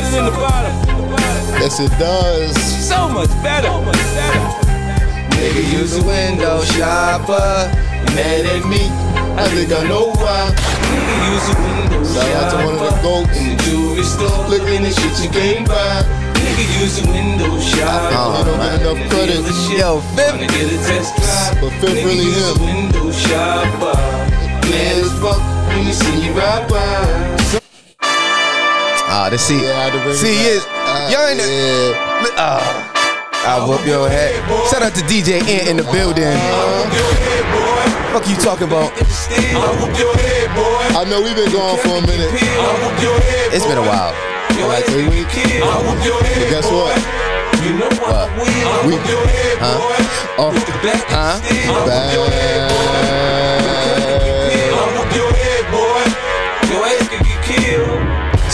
better than the bottom. Yes, it does. So much better. Nigga use a window shopper. Mad at me. I think I know why. Nigga use a window Shout out to one of the shopper. goats. In the jewelry store, looking at shit you can't buy. Nigga use a window shopper. Oh, he don't get enough credit. Yo, Fifth. Tryna get a test drive. But Fifth Nigga really use him. a window shopper. Mad as fuck when you see you ride by. Ah, this see, Yeah, I had to bring see, it is back. y'all ain't. Yeah. Ah, I'll whoop your head. Shout out to DJ Ant in the building. Fuck you talking about? I know we've been going for a minute. It's been a while. Like three weeks. But guess what? What? We Huh? oh Huh?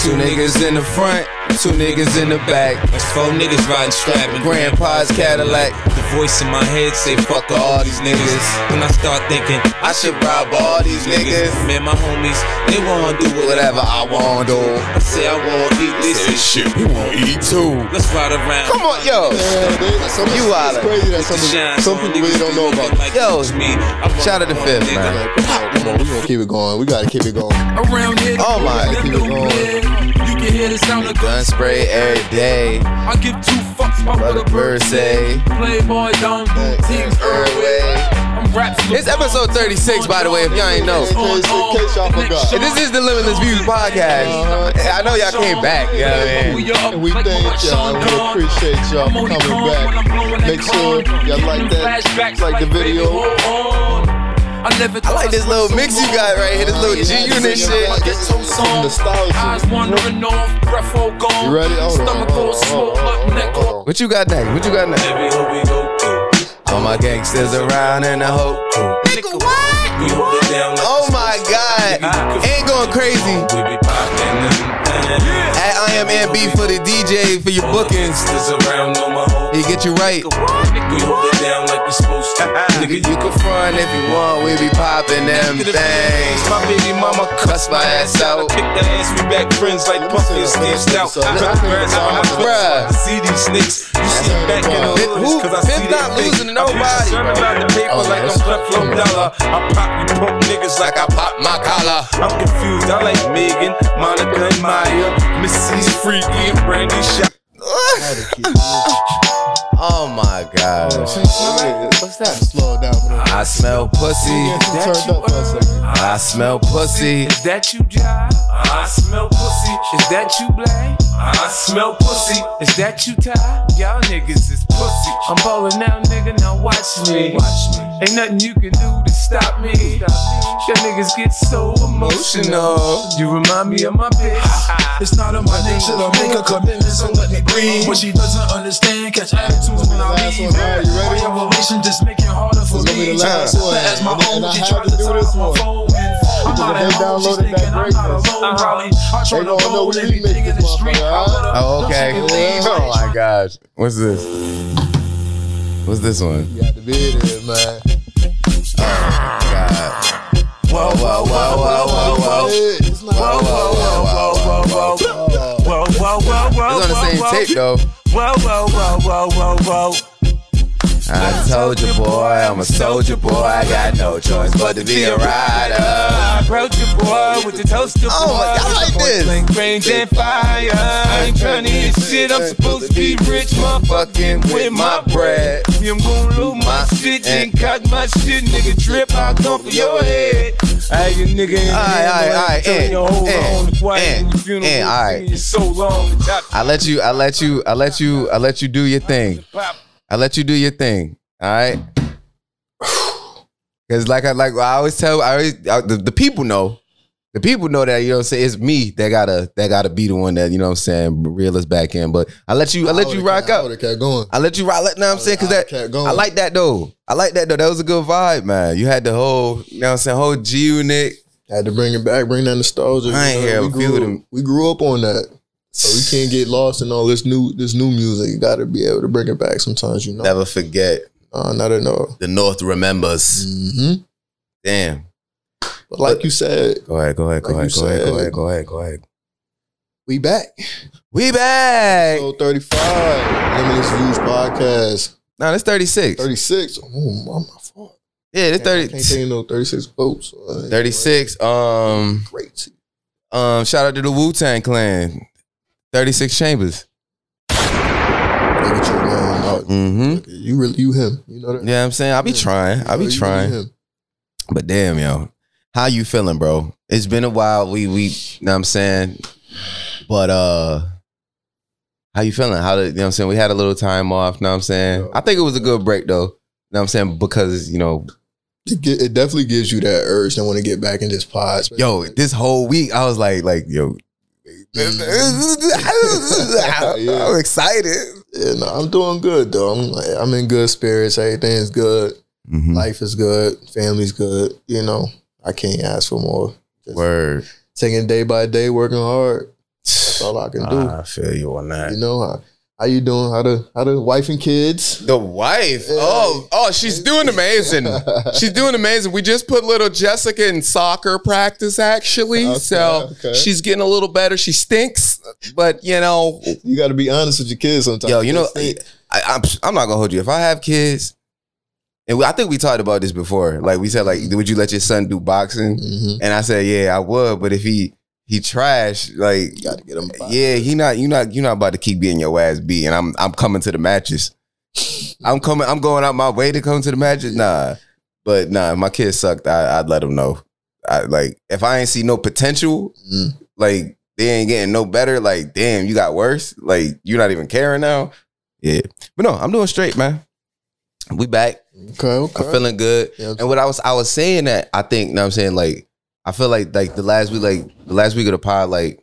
Two niggas in the front, two niggas in the back. That's four niggas riding strapping. Grandpa's Cadillac. The voice in my head say fuck all these niggas. When I start thinking I should rob all these niggas. Man, my homies, they wanna do Whatever I want, do. I say I wanna eat this and shit. You want to eat too? Let's ride around. Come on, yo. Yeah, they, some, You it's wildin'. crazy that some, Shine some people really don't know looking about. like Yo, me. I want shout out to one Fifth, nigga. man. Come on, we gonna keep it going. We gotta keep it going. Around here, Oh my. Keep it new going. Man. You hear the sound of Gun spray every day. I give two fucks about What what the a bird bird say. Playboy don't do things her way. It's episode 36, by the way, if y'all ain't know. In case, in case y'all forgot. And this is the Limitless Views podcast. I know y'all came back. You know what I mean? And we thank y'all. We appreciate y'all for coming back. Make sure y'all like that, like the video. I like this little mix you got right here, this little G unit shit. Some nostalgia. Eyes wandering off, breath all gone. You ready? Hold on, Stomach hold all on, swole hold on, up, hold neck on, hold all. What you got next? What you got next? Every we go through. All my gangsters around in the hoe. Nigga, what? We hold it down like Oh my god. Ain't going crazy. we be popping them. At I am MB for the DJ for your bookings. Gangsters around, know my hoe. He get you right. We hold it down like we supposed to. Uh-uh. Nigga, you can front if you want. We be popping them things. My baby mama Cuss my ass out. Kick that ass, we back friends like Puffy and Steve Stoute. Let me see Cut this. grass on my Bruh. Bruh. See these snakes, you see back in the Fifth- hood. who- Cause I Fifth see not they fake. losing to I be nobody. concerned about the paper Oh, like I'm that's- Creflo Dollar. I pop you punk niggas like I pop My collar. I'm confused. I like Megan, Monica, and Maya. Missy's freaky and Brandy shot. Oh my god. What's that? Slow down for them. I smell pussy. Turned up for a second. I smell pussy. Is that you, Jive? I smell pussy. Is that you, Black? I smell pussy. Is that you, Ty? Y'all niggas is pussy. I'm ballin' now, nigga. Now watch me. Watch me. Ain't nothing you can do to stop me. Y'all niggas get so emotional. You remind me of my bitch. It's not in my nature to make a commitment, so let me breathe. What she doesn't understand, catch attitudes when I Last leave. one, all right, you ready? My revelation just make it harder for This gonna be me. the last Trying one. As my And- own, and I she had tried to to do this on my one. phone. I'm Because not they at home, she's downloaded thinking that I'm not greatness. Uh-huh. alone. Probably I try They to gonna know roll we everything in this the street. motherfucker, I alright? let her- Oh, okay. Oh my gosh. What's this? What's this one? You got to be there, man. Oh, God. Whoa, whoa, Whoa, whoa, whoa, whoa, whoa, whoa. Whoa, whoa, whoa, whoa. It's on the same tape though. Whoa, whoa, whoa, whoa, whoa, whoa. I told you, boy, I'm a soldier, boy. I got no choice but to be a rider. I approach your boy with the toaster oh boy. Oh I like this. Blank range and fire. I ain't trying to hit shit. I'm supposed to be rich, motherfucking with my bread. I'm gonna lose my shit and cock my shit, nigga. Trip, I'll come for your head. Hey, you nigga. here, alright, man, alright, telling and, and, on the quiet and, in your funeral, and, singing you so long. I let you, I let you, I let you, I let you do your thing. I let you do your thing. All right. Cause like I like I always tell, I always uh, the, the people know, the people know that you know what I'm saying it's me that gotta that gotta be the one that you know what I'm saying reel us back in. But I let you I let you rock kept- I out. kept going. I let you rock. Let know what I'm saying because that. I like that though. I like that though. That was a good vibe, man. You had the whole you know what I'm saying whole G unit. Had to bring it back, bring that nostalgia. I ain't you know, hear we a few grew, of them. We grew up on that. So we can't get lost in all this new this new music. You gotta be able to bring it back sometimes, you know. Never forget. Uh, not at all. The North remembers. hmm Damn. But like you said, Go ahead. Go ahead. Go Like ahead. Go ahead. Go said. ahead. Go ahead. Go ahead. We back. We back. So 35. Limitless Views Podcast. No, it's 36. 36. Oh, my, my fault. Yeah, it's I can't 30, take no 36 votes. Uh, 36. Um, Great. um, shout out to the Wu Tang Clan. 36 chambers. Look at you, man. Mm-hmm. You really, you him. You know that? Yeah, I'm saying I'll be trying. I'll be trying. But damn, yo, how you feeling, bro? It's been a while. We we, know what I'm saying, but uh, how you feeling? How did you know what I'm saying? We had a little time off. You know what I'm saying? I think it was a good break though. You know what I'm saying? Because you know, It, it definitely gives you that urge to want to get back in this pod. yo, this whole week I was like, like, yo. I'm excited. Yeah, no, I'm doing good though. I'm like, I'm in good spirits. Everything's good. Mhm. Life is good. Family's good. You know, I can't ask for more. Just Word. taking day by day, working hard. That's all I can do. I feel you on that. You know how how you doing? How the how the wife and kids? The wife. Yeah. Oh, oh, she's doing amazing. She's doing amazing. We just put little Jessica in soccer practice, actually. Okay, so okay. she's getting a little better. She stinks, but you know, you got to be honest with your kids sometimes. yo, you know. I, I'm I'm not gonna hold you. If I have kids, and I think we talked about this before. Like we said, like, would you let your son do boxing? Mhm. And I said, yeah, I would. But if he he trash, like, you got to get them. yeah, he not you not you not about to keep getting your ass beat. And I'm I'm coming to the matches. I'm coming. I'm going out my way to come to the matches. Nah, but nah, if my kids sucked. I, I'd let them know. I like if I ain't see no potential, Mm. like they ain't getting no better. Like damn, you got worse. Like you're not even caring now. Yeah, but no, I'm doing straight, man. We back. Okay, okay. I'm feeling good. Yeah, And what I was I was saying that I think, you know what I'm saying, like, I feel like like the last week, like the last week of the pod, like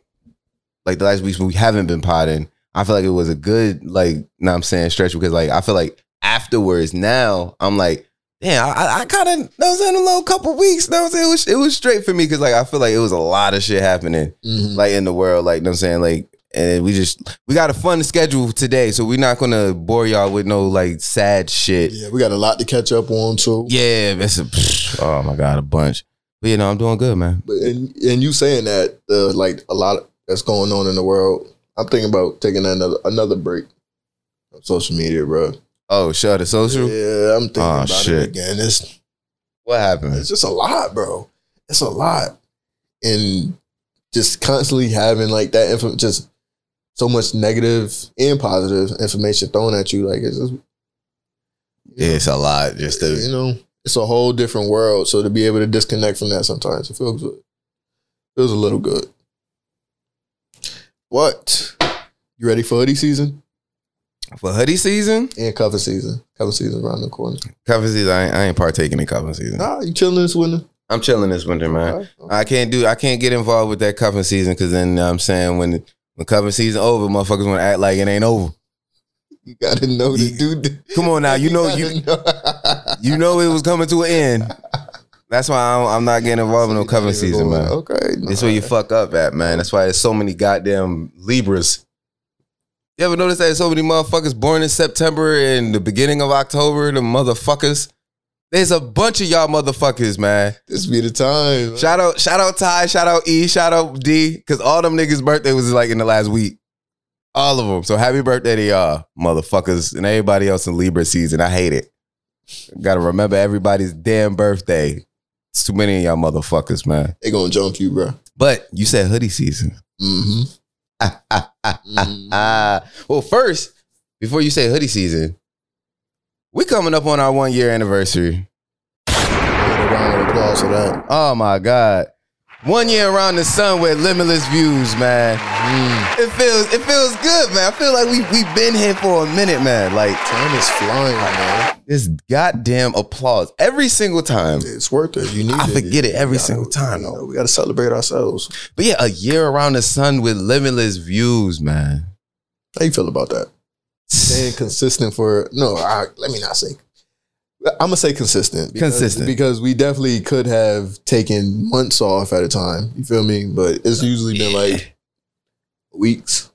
like the last weeks we haven't been podding, I feel like it was a good, like, know what I'm saying, stretch because like I feel like afterwards now, I'm like, damn, I, I kind of know what I'm saying, a little couple weeks, know what I'm saying? It was, it was straight for me because like I feel like it was a lot of shit happening Mhm. like in the world, like know what I'm saying, like and we just we got a fun schedule today, so we're not gonna bore y'all with no like sad shit. yeah, we got a lot to catch up on too. Yeah, that's a oh my god, a bunch. But you know, I'm doing good, man. But and and you saying that uh, like a lot that's going on in the world, I'm thinking about taking another another break on social media, bro. Oh, shut the social. Yeah, I'm thinking Oh, about shit. it again. It's What happened? it's just a lot, bro. It's a lot, and just constantly having like that info, just so much negative and positive information thrown at you. Like it's just Yeah, it's a lot. Just you know, it's a whole different world. So to be able to disconnect from that sometimes, it feels good. Feels a little good. What? You ready for hoodie season for hoodie season, and cover season? Cover season around the corner. cover season. I ain't, I ain't partaking in cover season. Nah, you chilling this winter? I'm chilling this winter, man. Okay, okay. I can't do. I can't get involved with that cuffing season because then you know what I'm saying when when cuffing season over, motherfuckers want to act like it ain't over. You gotta know the dude. Come on now, you know you you know it was coming to an end. That's why I'm, I'm not getting involved in no cuffing season, man. Okay, That's where you fuck up at, man. That's why there's so many goddamn Libras. You ever notice that there's so many motherfuckers born in September and the beginning of October? The motherfuckers. There's a bunch of y'all motherfuckers, man. This be the time. man. Shout out, shout out Ty, shout out E, shout out D, because all them niggas' birthday was like in the last week. All of them. So happy birthday to y'all, motherfuckers, and everybody else in Libra season. I hate it. Gotta remember everybody's damn birthday. It's too many of y'all motherfuckers, man. They gonna jump you, bro. But you said hoodie season. Mm-hmm. Ah, well, first, before you say hoodie season, we coming up on our one year anniversary. a round of applause for that. Oh my God. One year around the sun with limitless views, man. Mm-hmm. It feels it feels good, man. I feel like we we've been here for a minute, man. Like Time is flying, man. this goddamn applause every single time. It's worth it. You need I it. forget it every gotta- single time, you know, though. we gotta celebrate ourselves. But yeah, a year around the sun with limitless views, man. How you feel about that? Staying consistent for no, I, let me not say. I'm gonna say consistent. because- Consistent. because we definitely could have taken months off at a time. You feel me? But it's usually been like weeks,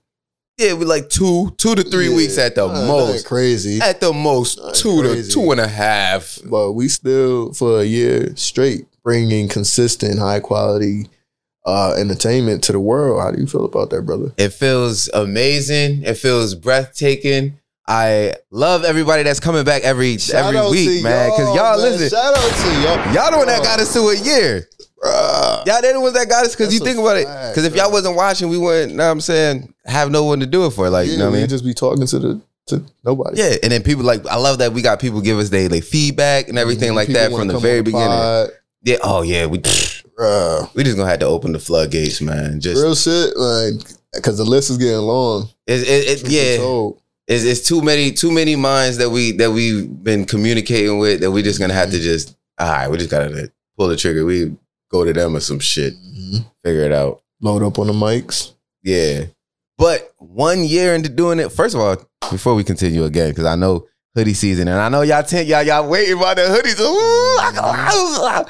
Yeah, we like two, two to three Yeah. weeks at the not most. crazy. At the most, two crazy. to two and a half. but we still for a year straight bringing consistent, high quality uh, entertainment to the world. How do you feel about that, brother? It feels amazing. It feels breathtaking. I love everybody that's coming back every Shout every week, man. Cause y'all man. listen, Shout out to y'all. y'all the one that got us to a year. Bruh. Y'all they the ones that got us because you think about it. Because if y'all wasn't watching, we wouldn't. Know what I'm saying have no one to do it for. Like Yeah, you know what I mean? just be talking to the to nobody. Yeah, and then people like I love that we got people give us their like feedback and mm-hmm. everything like People that from the very beginning. pod. Yeah. Oh yeah. We Bruh. we just gonna have to open the floodgates, man. Just Real shit, like, because the list is getting long. it, it, it, yeah. It's, it's too many too many minds that we that we've been communicating with that we just gonna have to just all right. We just gotta pull the trigger. We go to them or some shit. Mhm. Figure it out. Load up on the mics. Yeah. But one year into doing it, first of all, before we continue again, because I know hoodie season and I know y'all ten, y'all y'all waiting for the hoodies. Ooh,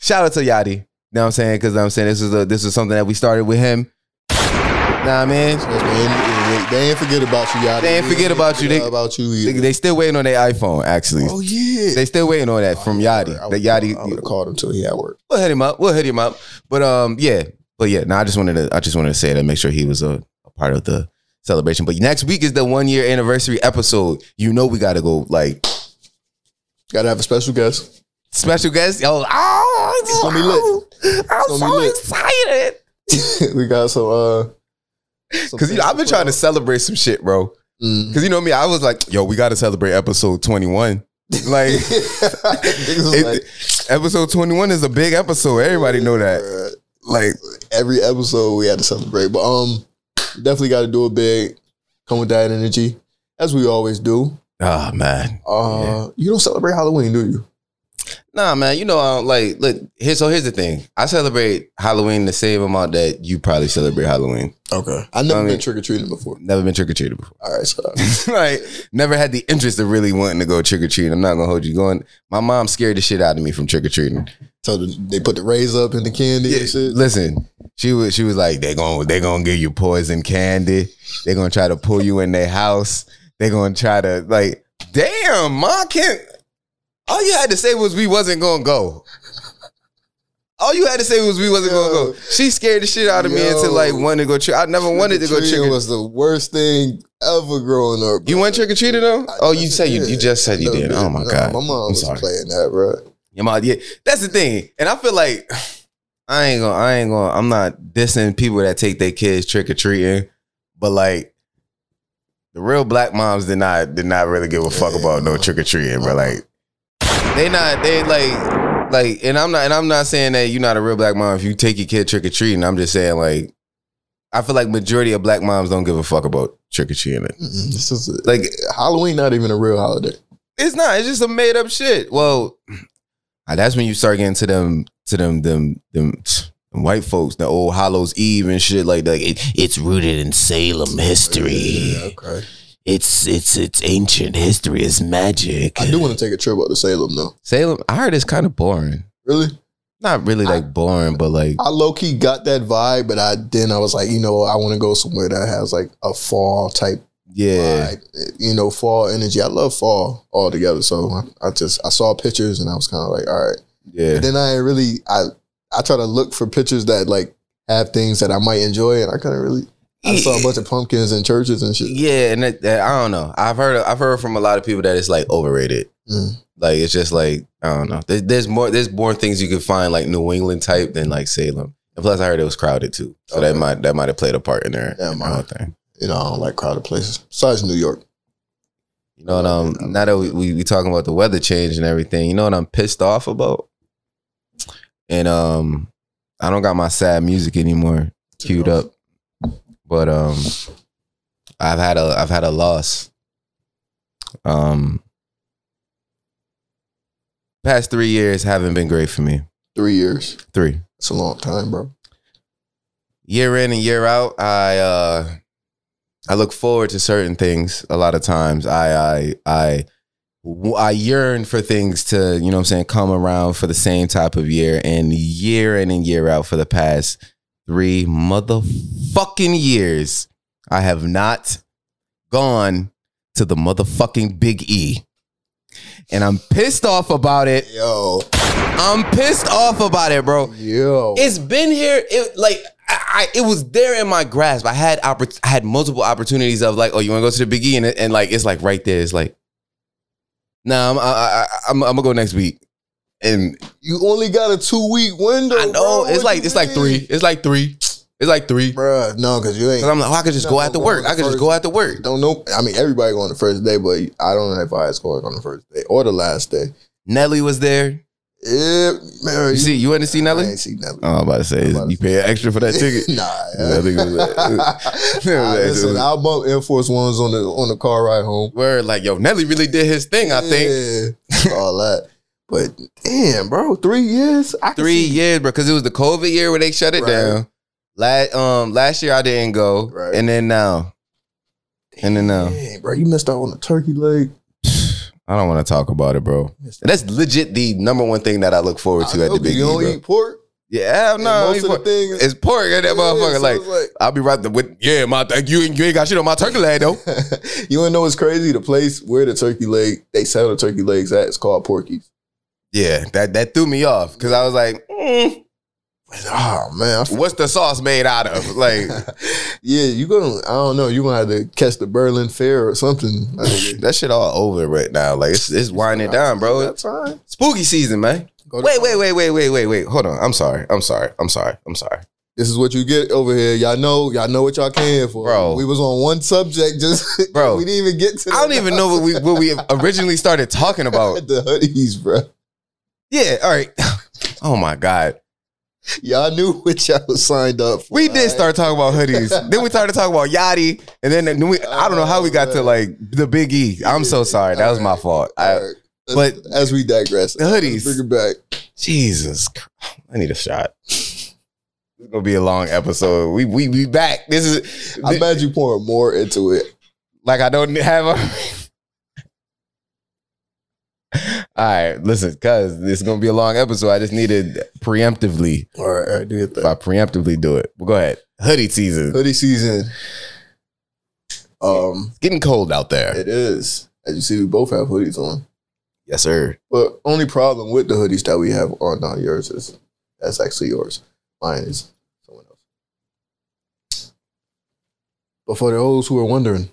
Shout out to Yachty You know what I'm saying? Because I'm saying this is a this is something that we started with him. Nah, man. They ain't, they ain't forget about you, y'all. They ain't forget about you. They- about you. They, Either. they still waiting on their iPhone, actually. oh yeah. They still waiting on that from Yachty. I would have called him till he at work. We'll hit him up. We'll hit him up. But um, yeah. But yeah, no, I just wanted to I just wanted to say that make sure he was a, a part of the celebration. But next week is the one year anniversary episode. You know we gotta go like Got to have a special guest. special guest. Oh, oh It's gonna be lit. I'm so excited. we got some. uh Cause you know, I've been trying to celebrate some shit, bro. Mm. Cause you know me, I was like, yo, we gotta celebrate episode 21. Like it- like, episode 21 is a big episode. Everybody know that. Like every episode we had to celebrate, but um, definitely got to do it big. Come with that energy, as we always do. Oh man. Uh, you don't celebrate Halloween, do you? Nah, man. You know, uh, like, look. Here, so here's the thing. I celebrate Halloween the same amount that you probably celebrate Halloween. Okay, I never I mean- been trick or treating before. Never been trick or treated before. All right, so like, never had the interest of really wanting to go trick or treating. I'm not gonna hold you going. My mom scared the shit out of me from trick or treating. so they put the rays up in the candy and shit. Listen, she was she was like, they gonna they gonna give you poison candy. They're gonna try to pull you in their house. They're gonna try to like, damn, ma can't. All you had to say was we wasn't gonna go. All you had to say was we wasn't gonna go. She scared the shit out of me Yo. into like wanting to go trick. I never wanted to go trick. Was the worst thing ever growing up. You went trick or treating though? I- Oh, you said you you just said you did. Oh my no, god, my mom I'm was sorry. playing that, bro. Your mom, yeah, that's the thing, and I feel like I ain't gonna, I ain't gonna, I'm not dissing people that take their kids trick or treating, but like the real black moms did not did not really give a fuck Yeah, about no no. trick or treating, bro. Like they not they like like, and I'm not and I'm not saying that you're not a real black mom if you take your kid trick or treating. I'm just saying like I feel like majority of black moms don't give a fuck about trick or treating. This is Like Halloween, not even a real holiday. It's not. It's just a made up shit. Well, ah, that's when you start getting to them, to them, them, them, them white folks, the old Hallows Eve and shit like that. It, it's rooted in Salem history. Yeah, okay. It's it's it's ancient history. It's magic. I do want to take a trip up to Salem though. Salem. I heard it's kind of boring. Really? Not really like boring, but like I low key got that vibe, but I then I was like, you know, I want to go somewhere that has like a fall type yeah. vibe. You know, fall energy. I love fall altogether. So I, I just I saw pictures and I was kind of like, all right. Yeah. But then I really I I try to look for pictures that like have things that I might enjoy, and I couldn't really. I saw a bunch of pumpkins in churches and shit. Yeah, and that, that- I don't know. I've heard I've heard from a lot of people that it's like overrated. Mm. Like it's just like I don't know. There's, there's more there's more things you can find like New England type than like Salem. And plus, I heard it was crowded too, so that might that might have played a part in there. Yeah, in the whole thing. You know, I don't like crowded places. Besides New York. You know what? Um, now that we, we we talking about the weather change and everything, you know what I'm pissed off about? And um, I don't got my sad music anymore queued up, but um, I've had a I've had a loss. Um, past three years haven't been great for me. Three years. Three It's a long time, bro. year in and year out, I uh, I look forward to certain things. A lot of times, I I I I yearn for things to you know what I'm saying come around for the same type of year, and year in and year out for the past three motherfucking years, I have not gone to the motherfucking Big E. and I'm pissed off about it. Yo, I'm pissed off about it, bro. yo. It's been here. It like I, I it was there in my grasp. I had oppor- I had multiple opportunities of like, oh, you want to go to the biggie, and, and like it's like right there. It's like, nah, I'm I, I, I'm I'm gonna go next week, and you only got a two week window. I know bro. it's What like you it's like three. It's like three. It's like three. Bruh, no, because you ain't. Cause I'm like, oh, I could just go gonna after work. I could just first- go after work. don't know. I mean, everybody go on the first day, but I don't advise scored on the first day or the last day. Nelly was there. Yeah, man. You see, you went to see I Nelly? ain't see Nelly. Oh, I'm about to say, about to you pay extra for that ticket. nah, I was- Nah, listen, I'll bump Air Force Ones on the on the car ride home. Where like, yo, Nelly really did his thing. I think all that. But damn, bro, three years. I three years, bro, because it was the COVID year where they shut it Right. down. Last um last year I didn't go, Right. and then now, and then now, bro, you missed out on the turkey leg. I don't want to talk about it, bro. That's legit the number one thing that I look forward to I at the big You don't eat pork. Yeah, And no, most of the pork. things. It's pork in that motherfucker. so like, it's I'll be right there with yeah, my you ain't, you ain't got shit on my turkey leg though. you wanna know what's crazy? The place where the turkey leg they sell the turkey legs at is called Porky's. Yeah, that that threw me off because I was like, mm, Oh man, what's the sauce made out of? Like yeah, you gonna I don't know. You gonna have to catch the Berlin Fair or something. That shit all over right now. Like it's it's winding down, bro. That's fine. Spooky season, man. Wait, wait, wait, wait, wait, wait, wait. Hold on. I'm sorry. I'm sorry. I'm sorry. I'm sorry. This is what you get over here. Y'all know, y'all know what y'all came for. Bro. We was on one subject, just Bro. we didn't even get to. I don't even know what we what we originally started talking about. the hoodies, bro. Yeah. All right. Oh my god. Y'all knew what y'all was signed up for. We did alright? start talking about hoodies. then we started talking about Yachty, and then, then we, I don't know how we got to like the Big E. I'm so sorry. That was my fault. I, Alright. but- As- we digress, The hoodies. bring it back. Jesus, Christ. I need a shot. It's gonna be a long episode. We we we back. This is I'm mad you pouring more into it. like I don't have a. All right, listen, cuz this is gonna be a long episode. I just needed preemptively. All right, all right, do your If. I preemptively do it, well, go ahead. Hoodie season. Hoodie season. Um, It's getting cold out there. it is. As you see, we both have hoodies on. Yes, sir. But only problem with the hoodies that we have on not yours is that's actually yours. Mine is someone else. But for those who are wondering,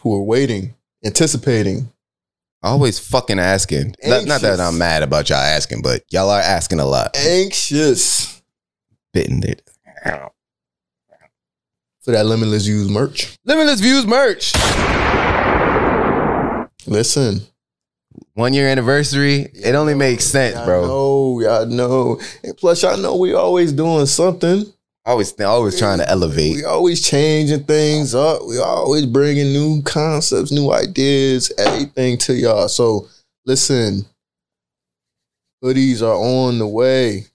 who are waiting, anticipating, Always fucking asking. Not, not that I'm mad about y'all asking, but y'all are asking a lot. anxious Bitten it. for that limitless views merch. Limitless Views merch. Listen, One year anniversary. It only makes sense, y'all bro. know, y'all know. And plus, y'all know we always doing something. Always, always trying to elevate. We always changing things up. We always bringing new concepts, new ideas, everything to y'all. So listen, hoodies are on the way.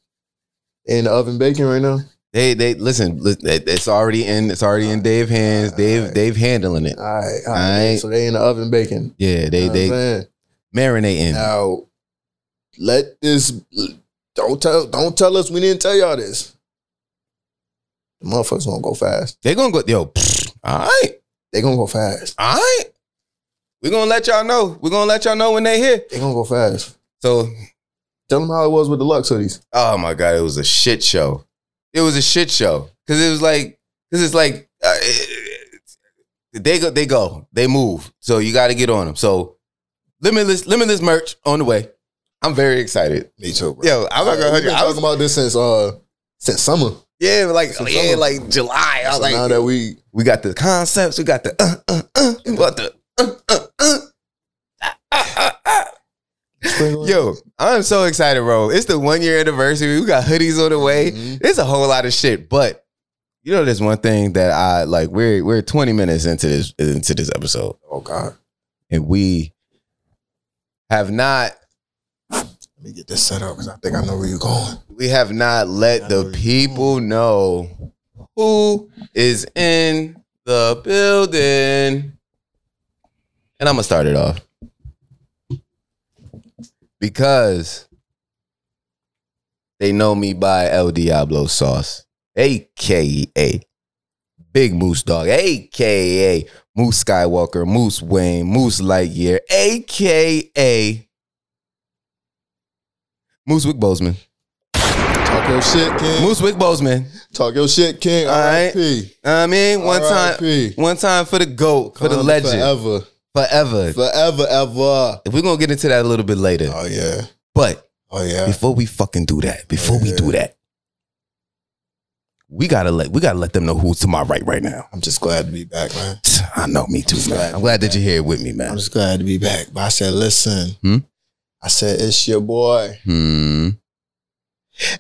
In the oven baking right now. They, they listen. It's already in. It's already in Dave hands. Dave, Dave handling it. All right, all right. Alright. So they in the oven baking. Yeah, they, You know they what I'm saying? marinating. Now, let this. Don't tell. Don't tell us we didn't tell y'all this. The motherfuckers gonna go fast. They gonna go. Yo, pfft, all right, They gonna go fast. all right. We gonna let y'all know. We gonna let y'all know when they here. They gonna go fast. So, Tell them how it was with the Lux hoodies. oh my god, it was a shit show. It was a shit show because it was like, because it's like, uh, they go, they go, they move. So you got to get on them. So limitless, limitless merch on the way. I'm very excited. Me too, bro. Yo, I'm not gonna. I was, talking about this since uh since summer. Yeah, like Some yeah, summer. like July. I was So like, now that we we got the concepts. We got the uh uh uh. We got the uh uh uh. Ah, ah, ah. Yo, I'm so excited, bro. It's the one year anniversary. We got hoodies on the way. Mhm. It's a whole lot of shit, but you know, there's one thing that I like. We're we're 20 minutes into this into this episode, oh god, and we have not let me get this set up because I think I know where you're going. we have not let the people know who is in the building. And I'm gonna start it off because they know me by El Diablo Sauce, aka Big Moose Dog, aka Moose Skywalker, Moose Wayne, Moose Lightyear, aka Moose Wick Boseman. Talk your shit, King. Moose Wick Boseman. Talk your shit, King. All right. I mean, one time, one time for the GOAT, for the legend. Forever. Forever. Forever, ever. If we're gonna get into that a little bit later. Oh, yeah. But Oh, yeah. before we fucking do that, before we Yeah. do that, we gotta let we gotta let them know who's to my right right now. I'm just glad to be back, man. I know, me too, man. I'm glad that you're here with me, man. I'm just glad to be back. But I said, listen. Hmm? I said, it's your boy. Hmm.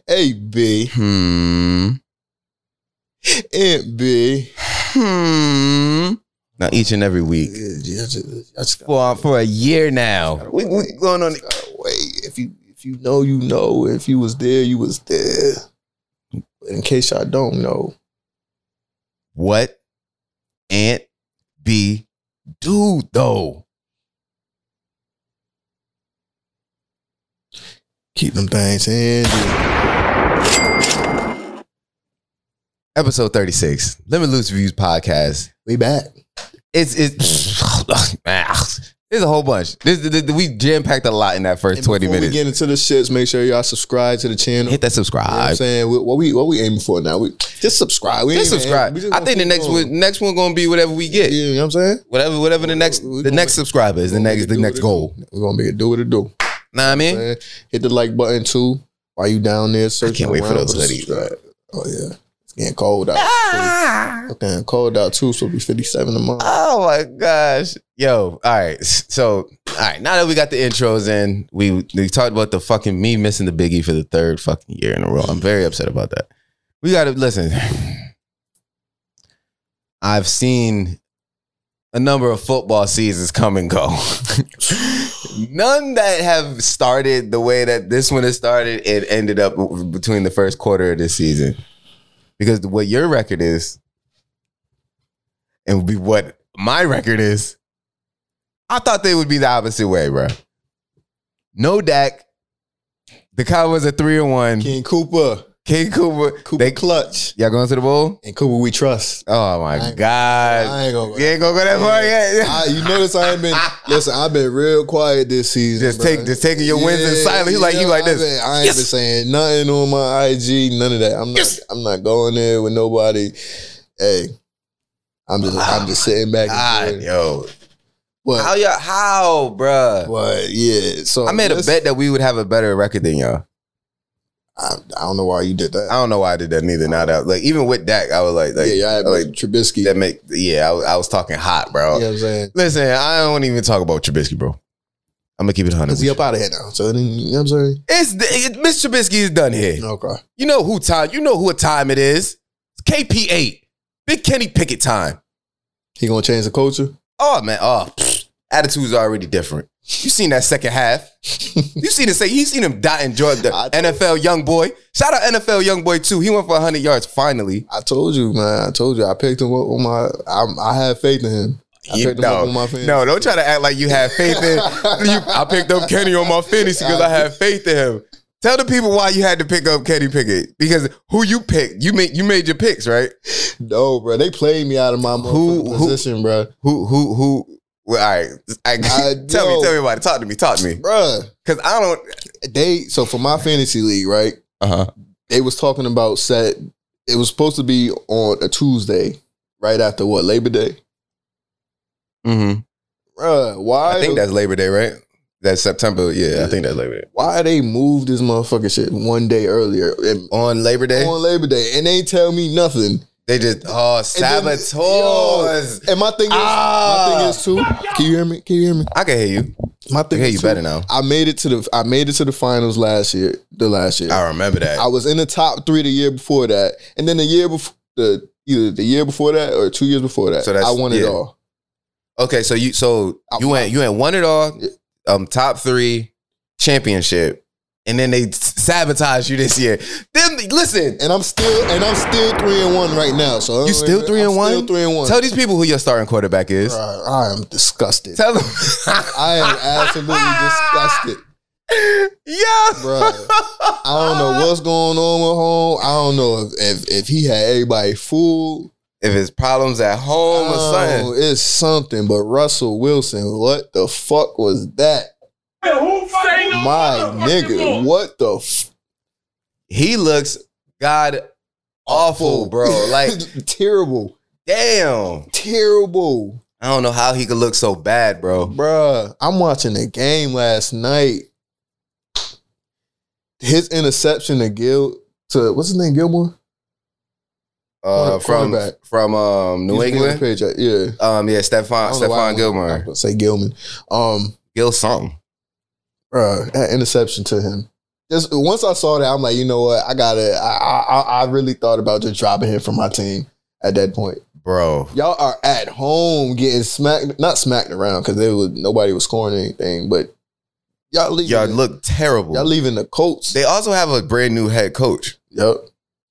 Hey, B. Hmm. It B. Hmm. Now each and every week Yeah, yeah, just- I just for for a year now. We, we going on. wait. If you if you know, you know. If you was there, you was there. But in case y'all don't know, What Aunt B do though? Keep them things handy. Episode 36, Lemon Loose Reviews podcast. We back. It's it's there's a whole bunch. This, this- this- we jam packed a lot in that first And 20 minutes. we get into the shits, make sure y'all subscribe to the channel. Hit that You know what I'm saying? What what we what we aiming for now? We just subscribe. We Just subscribe. we just I think the next going. one, next one gonna be whatever we get. Yeah, you know what I'm saying? Whatever, whatever the next We the gonna next make- subscriber is the next make the next goal. We're gonna make it do what it do. Know what I mean? Hit the like button too while you down there searching. I can't wait for those hoodies, subscribe. Oh yeah, it's getting cold out. Ah! It's getting cold out too. So it'll be 57 a month. Oh my gosh. Yo, all right. So, all right. Now that we got the intros in, we we talked about the fucking me missing the biggie for the third fucking year in a row. I'm very upset about that. We got to listen. I've seen a number of football seasons come and go. None that have started the way that this one has started and ended up between the first quarter of this season. Because what your record is and be what my record is. I thought they would be the opposite way, bro. No Dak. The Cowboys are three and one. King Cooper, King Cooper. Cooper They, clutch, y'all going to the bowl? and Cooper we trust. Oh my I ain't- God. I ain't gonna. you ain't gonna go that far yet. I, you notice I ain't been. Listen, I've been real quiet this season. Just bruh. take- just taking your wins in silence. You like- you like I this. been- I ain't Yes. been saying nothing on my IG. None of that. I'm not. Yes. I'm not going there with nobody. Hey, I'm just. I'm just oh sitting back. God, and yo. What? How y'all how, bruh? What? Yeah. So I made a bet that we would have a better record than y'all. I, I don't know why you did that. I don't know why I did that neither. Now that like even with Dak, I was like, like yeah, yeah. I had like Trubisky. that make yeah, I, was- I was talking hot, bro. you know what I'm saying? Listen, I don't even talk about Trubisky, bro. I'm gonna keep it hundred. Cause he up out of here now. So then, you know what I'm saying? It's it, Mr. Trubisky is done here. Okay. You know who time? You know who a time it is? It's KP eight, Big Kenny Pickett time. He gonna change the culture? Oh man, oh attitude's already different. You seen that second half? You seen it say you seen him dot enjoy the told- NFL young boy. Shout out NFL young boy too. He went for hundred yards finally. I told you, man. I told you. I picked him up on my. I, I had faith in him. I You- picked him up no, on my fantasy. no, don't try to act like you have faith in. you, I picked up Kenny on my fantasy because I have faith in him. Tell the people why you had to pick up Kenny Pickett because who you picked, you made you made your picks right. No, bro. They played me out of my Who- who, who- position, bro. Who who who? Well, all right, I, I tell me, tell me about it. Talk to me, talk to me, Bruh. because I don't. They so for my fantasy league, right? Uh huh. They was talking about set. It was supposed to be on a Tuesday, right after what Labor Day, Mm-hmm. Bruh, Why? I think that's Labor Day, right? That's September. Yeah, I think that's Labor Day. why they moved this motherfucking shit one day earlier and, On Labor Day, on Labor Day, and they tell me nothing. They just oh saboteurs. And my thing is, Ah. my thing is too. Can you hear me? Can you hear me? I can hear you. My I thing can hear is you too, better now. I made it to the I made it to the finals last year. The last year, I remember that. I was in the top three the year before that, and then the year before the either the year before that or two years before that. So that's- I won it all. Okay, so you so I- you went you went one it all, um, top three championship, and then they sabotage you this year. Them listen, And I'm still and I'm still three and one right now. So You still three and I'm one? Still three and one. tell these people who your starting quarterback is. Bruh, I am disgusted. Tell them, I am absolutely disgusted, yeah, bro. I don't know what's going on with home. I don't know if if, if he had everybody fooled. if it's problems at home or Oh, something. it's something. But Russell Wilson, what the fuck was that? My nigga, what the f- He looks god awful, bro. Like, terrible, damn. terrible, I don't know how he could look so bad, bro. bruh. I'm watching the game last night. His interception to Gil to what's his name, Gilmore? Uh, from from um, New Used to be England. page, yeah. Um, yeah, Stephon don't know why I Stephon want- Gilmore, Say Gilman. Um, Gil something. That interception to him. Just once I saw that, I'm like, you know what? I gotta. I, I I really thought about just dropping him from my team at that point. Bro, Y'all are at home getting smacked, not smacked around because there was nobody was scoring anything, but y'all leaving. y'all look terrible. y'all leaving the Colts. They also have a brand new head coach, yep.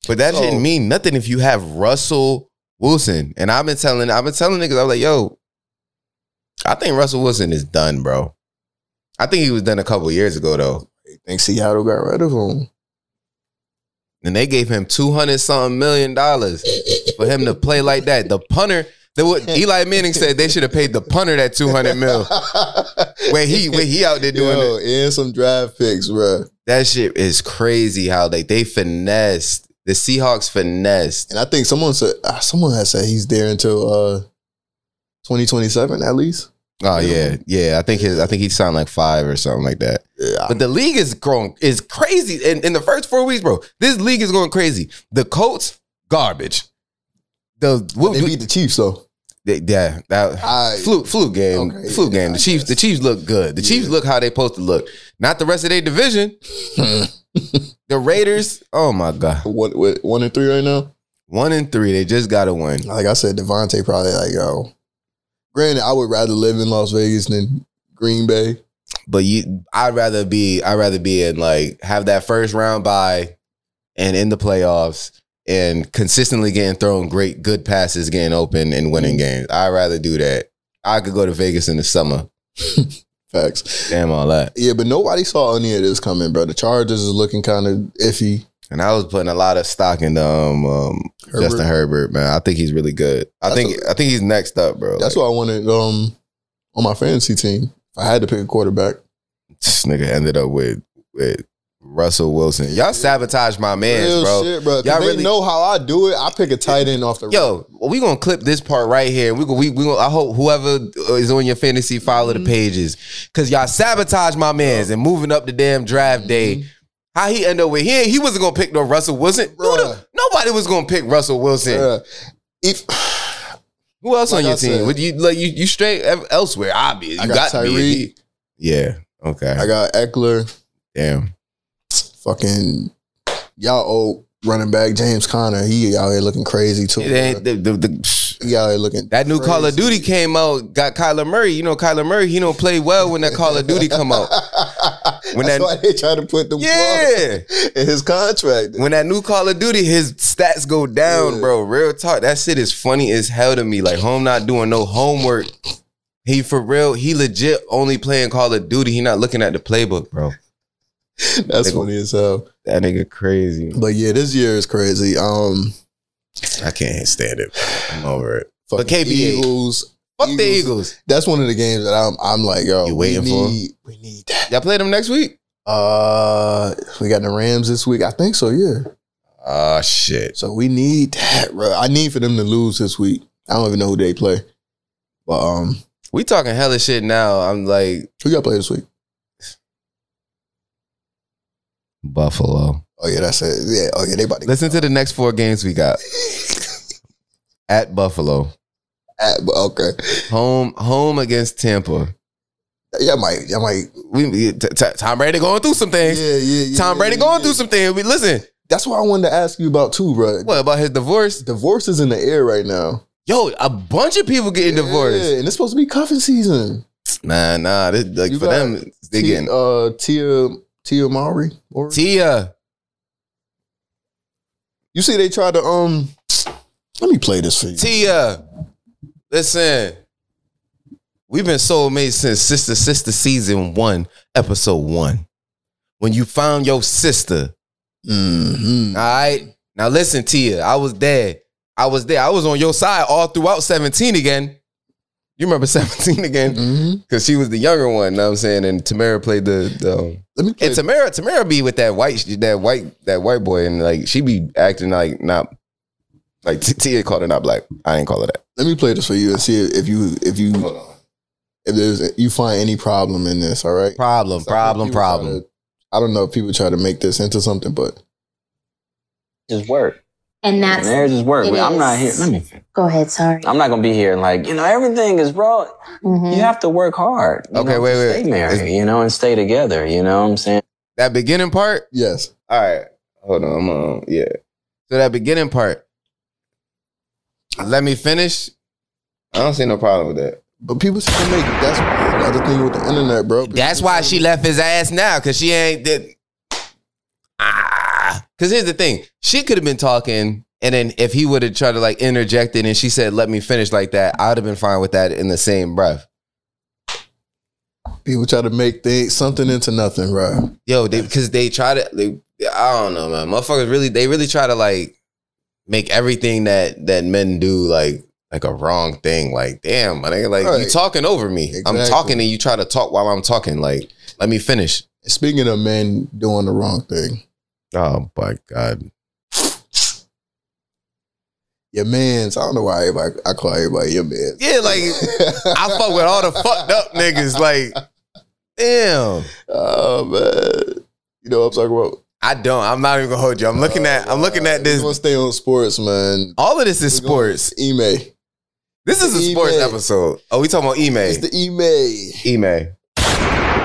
but that So- didn't mean nothing if you have Russell Wilson. And I've been telling, I've been telling niggas, I was like, yo, I think Russell Wilson is done, bro. I think he was done a couple years ago though, I think Seattle got rid of him. and they gave him two hundred something million dollars for him to play like that. The punter, the, what Eli Manning said they should have paid the punter that two hundred mil. Where he, where he out there doing it. Yo, and some draft picks, bro. That shit is crazy how they they finessed the Seahawks finessed. And I think someone said uh, someone has said he's there until uh 2027 at least. Oh yeah, yeah. I think his I think he signed like five or something like that. Yeah, But the league is growing is crazy. In, in the first four weeks, bro, this league is going crazy. The Colts garbage. The what, they beat the Chiefs though. they- yeah, that I fluke fluke game, Okay, fluke yeah, game. The Chiefs, the Chiefs look good. The Chiefs look how they supposed to look. Not the rest of their division. The Raiders, oh my god, one, what, one and three right now. one and three. They just got to win. Like I said, Davante probably like yo. Granted, I would rather live in Las Vegas than Green Bay. But you, I'd rather be, I'd rather be in like have that first round by, and in the playoffs, and consistently getting thrown great, good passes, getting open and winning mm. games. I'd rather do that. I could go to Vegas in the summer. Facts. Damn all that. Yeah, but nobody saw any of this coming, bro. The Chargers is looking kind of iffy. And I was putting a lot of stock in um, um Herbert. Justin Herbert, man. I think he's really good. I That's think I think he's next up, bro. That's Like, what I wanted um on my fantasy team. If I had to pick a quarterback, this nigga ended up with with Russell Wilson. Y'all sabotage my man, Real bro. shit, bro. Y'all really- know how I do it. I pick a tight end off the Yo, well, we gonna clip this part right here. We we we gonna, I hope whoever is on your fantasy follow Mm-hmm. the pages because y'all sabotage my man's and moving up the damn draft day. How he end up with he he wasn't gonna pick no Russell Wilson. Bruh. nobody was gonna pick Russell Wilson. Bruh, if Who else Like on your I team? Would you like you you straight elsewhere? Obvious. You I got, got be. Yeah. Okay. I got Ekeler, Damn. fucking y'all old running back James Conner, he out here looking crazy too. It ain't the, the, the, he out here looking that new Call of. Duty came out. Got Kyler Murray. You know Kyler Murray. He don't play well when that Call of Duty come out. When That's that- why they try to put the Yeah. in his contract. when that new Call of Duty, his stats go down, Yeah. bro. Real talk. That shit is funny as hell to me. Like home not doing no homework. He for real. He legit only playing Call of Duty. He not looking at the playbook, bro. That's funny as hell. That nigga crazy. But yeah, this year is crazy. Um, I can't stand it. I'm over it. fucking KB Eagles. Fuck the Eagles. That's one of the games that I'm. I'm like, yo, You waiting we for? need, We need that. Y'all play them next week? Uh, we got the Rams this week. I think so. Yeah. Ah shit. So we need that, bro. I need for them to lose this week. I don't even know who they play. But um, We talking hella shit now. I'm like who y'all play this week? Buffalo. Oh yeah, that's it. Yeah. Oh yeah, they about to Listen to the next four games we got. At Buffalo. At- but okay. Home home against Tampa. Yeah, might. Yeah, might. We t- t- Tom Brady going through some things. yeah, yeah. Tom Brady yeah, going yeah. through some things. We listen. That's what I wanted to ask you about too, bro. What about his divorce? Divorce is in the air right now. Yo, a bunch of people getting Yeah, divorced. and it's supposed to be cuffing season. Nah, nah. This, like You for them, they T- getting uh Tia Tia Mowry. Or Tia. you see, they tried to um. Let me play this for you. Tia. Listen. We've been soulmates since Sister Sister season one, episode one. When you found your sister, Mhm. all right. Now listen, Tia. I was there. I was there. I was on your side all throughout 17 again. You remember 17 again? Because she was the younger one, know what I'm saying? And Tamera played the, the um, Let me play. and Tamera, Tamera be with that white, that white, that white boy, and like she be acting like not, like T- Tia called it not black. I ain't call it that. let me play this for you and see if you if you if there's you find any problem in this. All right. Problem, Something problem, people try problem. to- I don't know if people try to make this into something, but Just work. And that's Marriage is work. it I'm not here. Let me. go ahead. Sorry. I'm not gonna be here like you know everything is bro. Mhm. You have to work hard. you Okay, know, wait, wait. Stay married, Is- you know, and stay together. You know what I'm saying? That beginning part. yes. All right, hold on. I'm on. Yeah. So that beginning part. Let me finish. I don't see no problem with that. But people to make it that's another thing with the internet, bro. People That's why she left his ass now, cause she ain't did. Ah, cause here's the thing: she could have been talking, and then if he would have tried to like interject it, and she said, "Let me finish" like that, I'd have been fine with that in the same breath. People try to make things something into nothing, bro. Yo, they because they try to. They, I don't know, man. Motherfuckers really, they really try to like make everything that that men do like like a wrong thing. Like, damn, man, like you talking over me. I'm talking, and you try to talk while I'm talking. Like, let me finish. Speaking of men doing the wrong thing, Oh my god. your man's. I don't know why everybody, I call everybody your man. Yeah, like I fuck with all the fucked up niggas. Like, damn. oh man, you know what I'm talking about. I don't. I'm not even gonna hold you. I'm looking at. I'm looking at We're this. gonna stay on sports, man. All of this is We're sports. Email. This is a sports episode. Oh, we talking about Ime. It's the email. Email.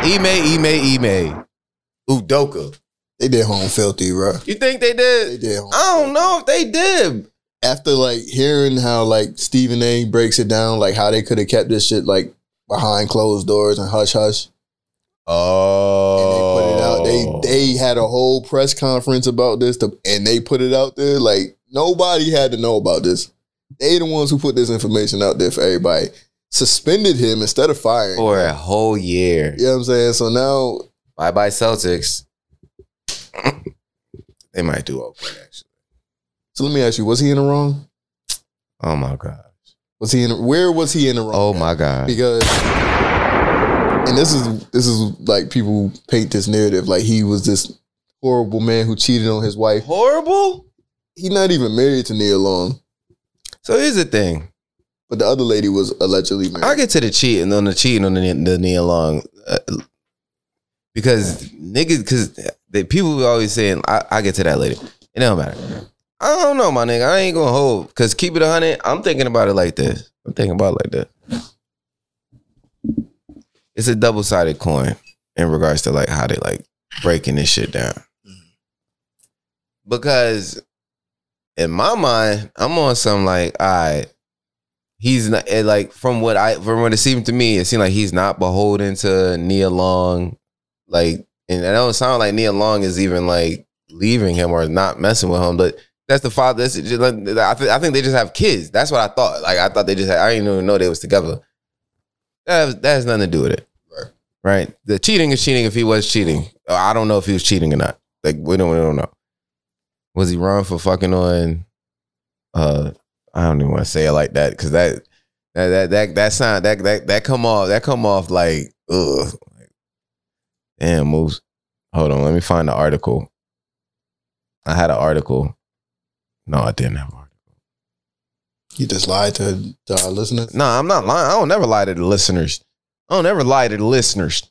Email. Email. Email. Udoka. They did home filthy, bro. You think they did? They did? I don't know if they did. After like hearing how like Stephen A. breaks it down, like how they could have kept this shit like behind closed doors and hush hush, Oh. and they put it They they oh. had a whole press conference about this, to, and they put it out there. Like nobody had to know about this. They the ones who put this information out there for everybody. Suspended him instead of firing. for him. a whole year. You know what I'm saying? So now Bye bye Celtics. they might do okay actually. So let me ask you: Was he in the wrong? Oh my god. Was he in? Where was he in the wrong? Oh my god. Because, and this is this is like people paint this narrative like he was this horrible man who cheated on his wife. Horrible. He's not even married to Nia Long, So here's the thing. but the other lady was allegedly married. I'll get to the cheating on the cheating on the, the Nia Long. Uh, because niggas, because the people always saying, I, I get to that later. It don't matter. I don't know, my nigga. I ain't gonna hold. Because keep it a 100, I'm thinking about it like this. I'm thinking about it like this. It's a double sided coin in regards to like how they like breaking this shit down. Mm-hmm. Because in my mind, I'm on some like, all right, he's not like from what I from what it seemed to me, it seemed like he's not beholden to Nia Long, like, and it don't sound like Nia Long is even like leaving him or not messing with him, but. That's the father. That's just, I, th- I think they just have kids. That's what I thought. Like I thought they just had. I didn't even know they was together. That, has, that has nothing to do with it. Right. Right. The cheating is cheating. If he was cheating, I don't know if he was cheating or not. Like we don't. We don't know. Was he wrong for fucking on? Uh, I don't even want to say it like that because that that that that that sound that that that come off that come off like ugh. Damn moves. Hold on, let me find the article. I had an article. No, I didn't have an he just lied to, to our listeners. No, I'm not lying. I don't never lie to the listeners. I don't ever lie to the listeners.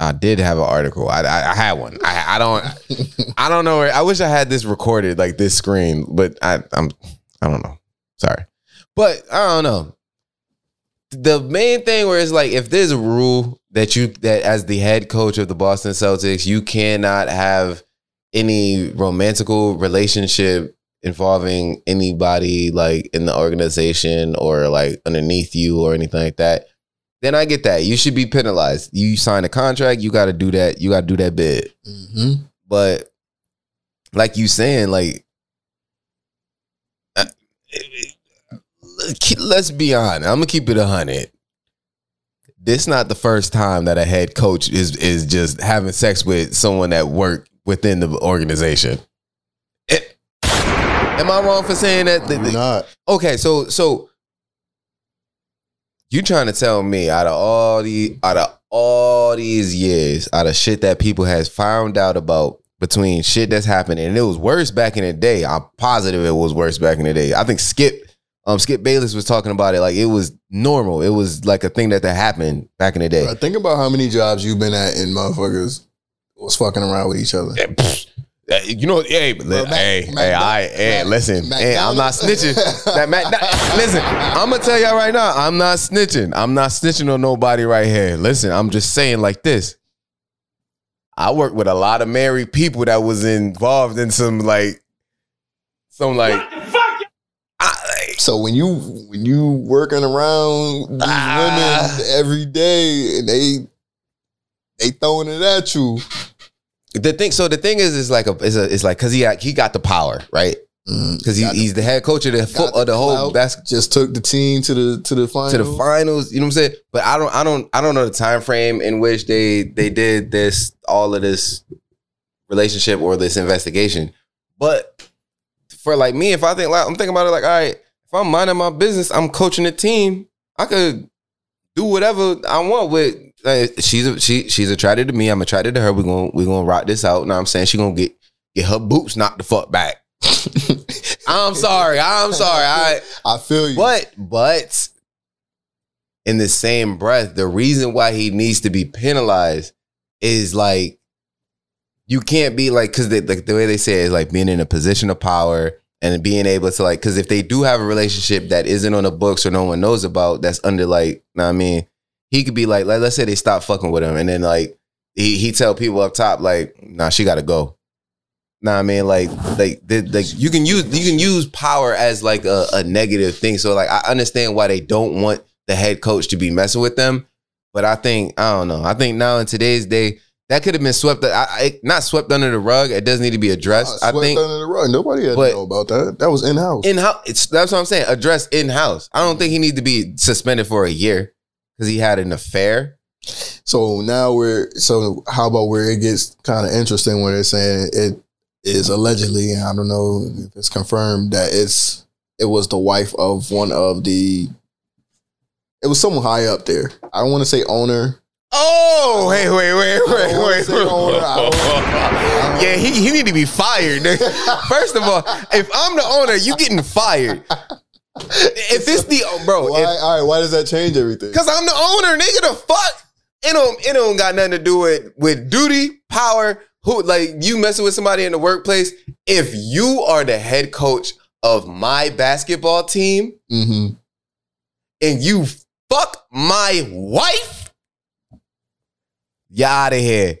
I did have an article. I I, I had one. I I don't I don't know where. I wish I had this recorded like this screen, but I I'm I don't know. Sorry, but I don't know. The main thing where it's like if there's a rule that you that as the head coach of the Boston Celtics, you cannot have any romantical relationship involving anybody like in the organization or like underneath you or anything like that. Then I get that. You should be penalized. You sign a contract, you got to do that. You got to do that bid. hmm But like you saying, like, uh, let's be honest. I'm gonna keep it a hundred. This not the first time that a head coach is is just having sex with someone that work within the organization. Am I wrong for saying that? You're not. okay, so so you trying to tell me out of all the out of all these years, out of shit that people has found out about between shit that's happening, and it was worse back in the day. I'm positive it was worse back in the day. I think Skip um Skip Bayless was talking about it like it was normal. It was like a thing that that happened back in the day. Bro, think about how many jobs you've been at and motherfuckers was fucking around with each other. Yeah, You know, hey, but li- Well, Mac- hey, Mac- hey, I, hey, Mac- listen, hey, I'm not snitching. That Mac- that- listen, I'm gonna tell y'all right now, I'm not snitching. I'm not snitching on nobody right here. Listen, I'm just saying like this. I worked with a lot of married people that was involved in some like, some like, I, So when you when you working around these Ah. women every day and they they throwing it at you, the thing. So the thing is, is like a, is a, it's like because he got, he got the power, right? Mm-hmm. Because he, he's the head coach of the got of the whole basketball. just took the team to the to the final. to the finals. You know what I'm saying? But I don't, I don't, I don't know the time frame in which they they did this, all of this relationship or this investigation. But for like me, if I think like I'm thinking about it, like all right, if I'm minding my business, I'm coaching a team. I could do whatever I want with. She's a, she she's attracted to me. I'm attracted to her. We're gonna we're gonna rock this out. Now I'm saying she gonna get get her boots knocked the fuck back. I'm sorry. I'm sorry. I I feel you. but but in the same breath, the reason why he needs to be penalized is like you can't be like because like the way they say it is like being in a position of power and being able to like because if they do have a relationship that isn't on the books or no one knows about that's under like know what I mean he could be like, like let's say they stop fucking with him and then like he he tell people up top like nah she gotta go Nah, I mean, like, like, they, like, you can use you can use power as like a, a negative thing. So, like, I understand why they don't want the head coach to be messing with them, but I think I don't know. I think now in today's day, that could have been swept. I, I, not swept under the rug. It does need to be addressed. I swept think under the rug. Nobody had But- to know about that. That was in house. in house. That's what I'm saying. Addressed in house. I don't think he needs to be suspended for a year because he had an affair. So now we're so how about where it gets kind of interesting when they're saying it is allegedly, and I don't know if it's confirmed that it's it was the wife of one of the it was someone high up there. I don't want to say owner. Oh, wait, wait, wait, wait, wait. owner. Yeah, he, he need to be fired. First of all, if I'm the owner, you getting fired. If it's the bro, Why, if, all right, why does that change everything? Cause I'm the owner, nigga. The fuck? It don't it don't got nothing to do with with duty, power. Who like you messing with somebody in the workplace? If you are the head coach of my basketball team hmm and you fuck my wife, you out of here.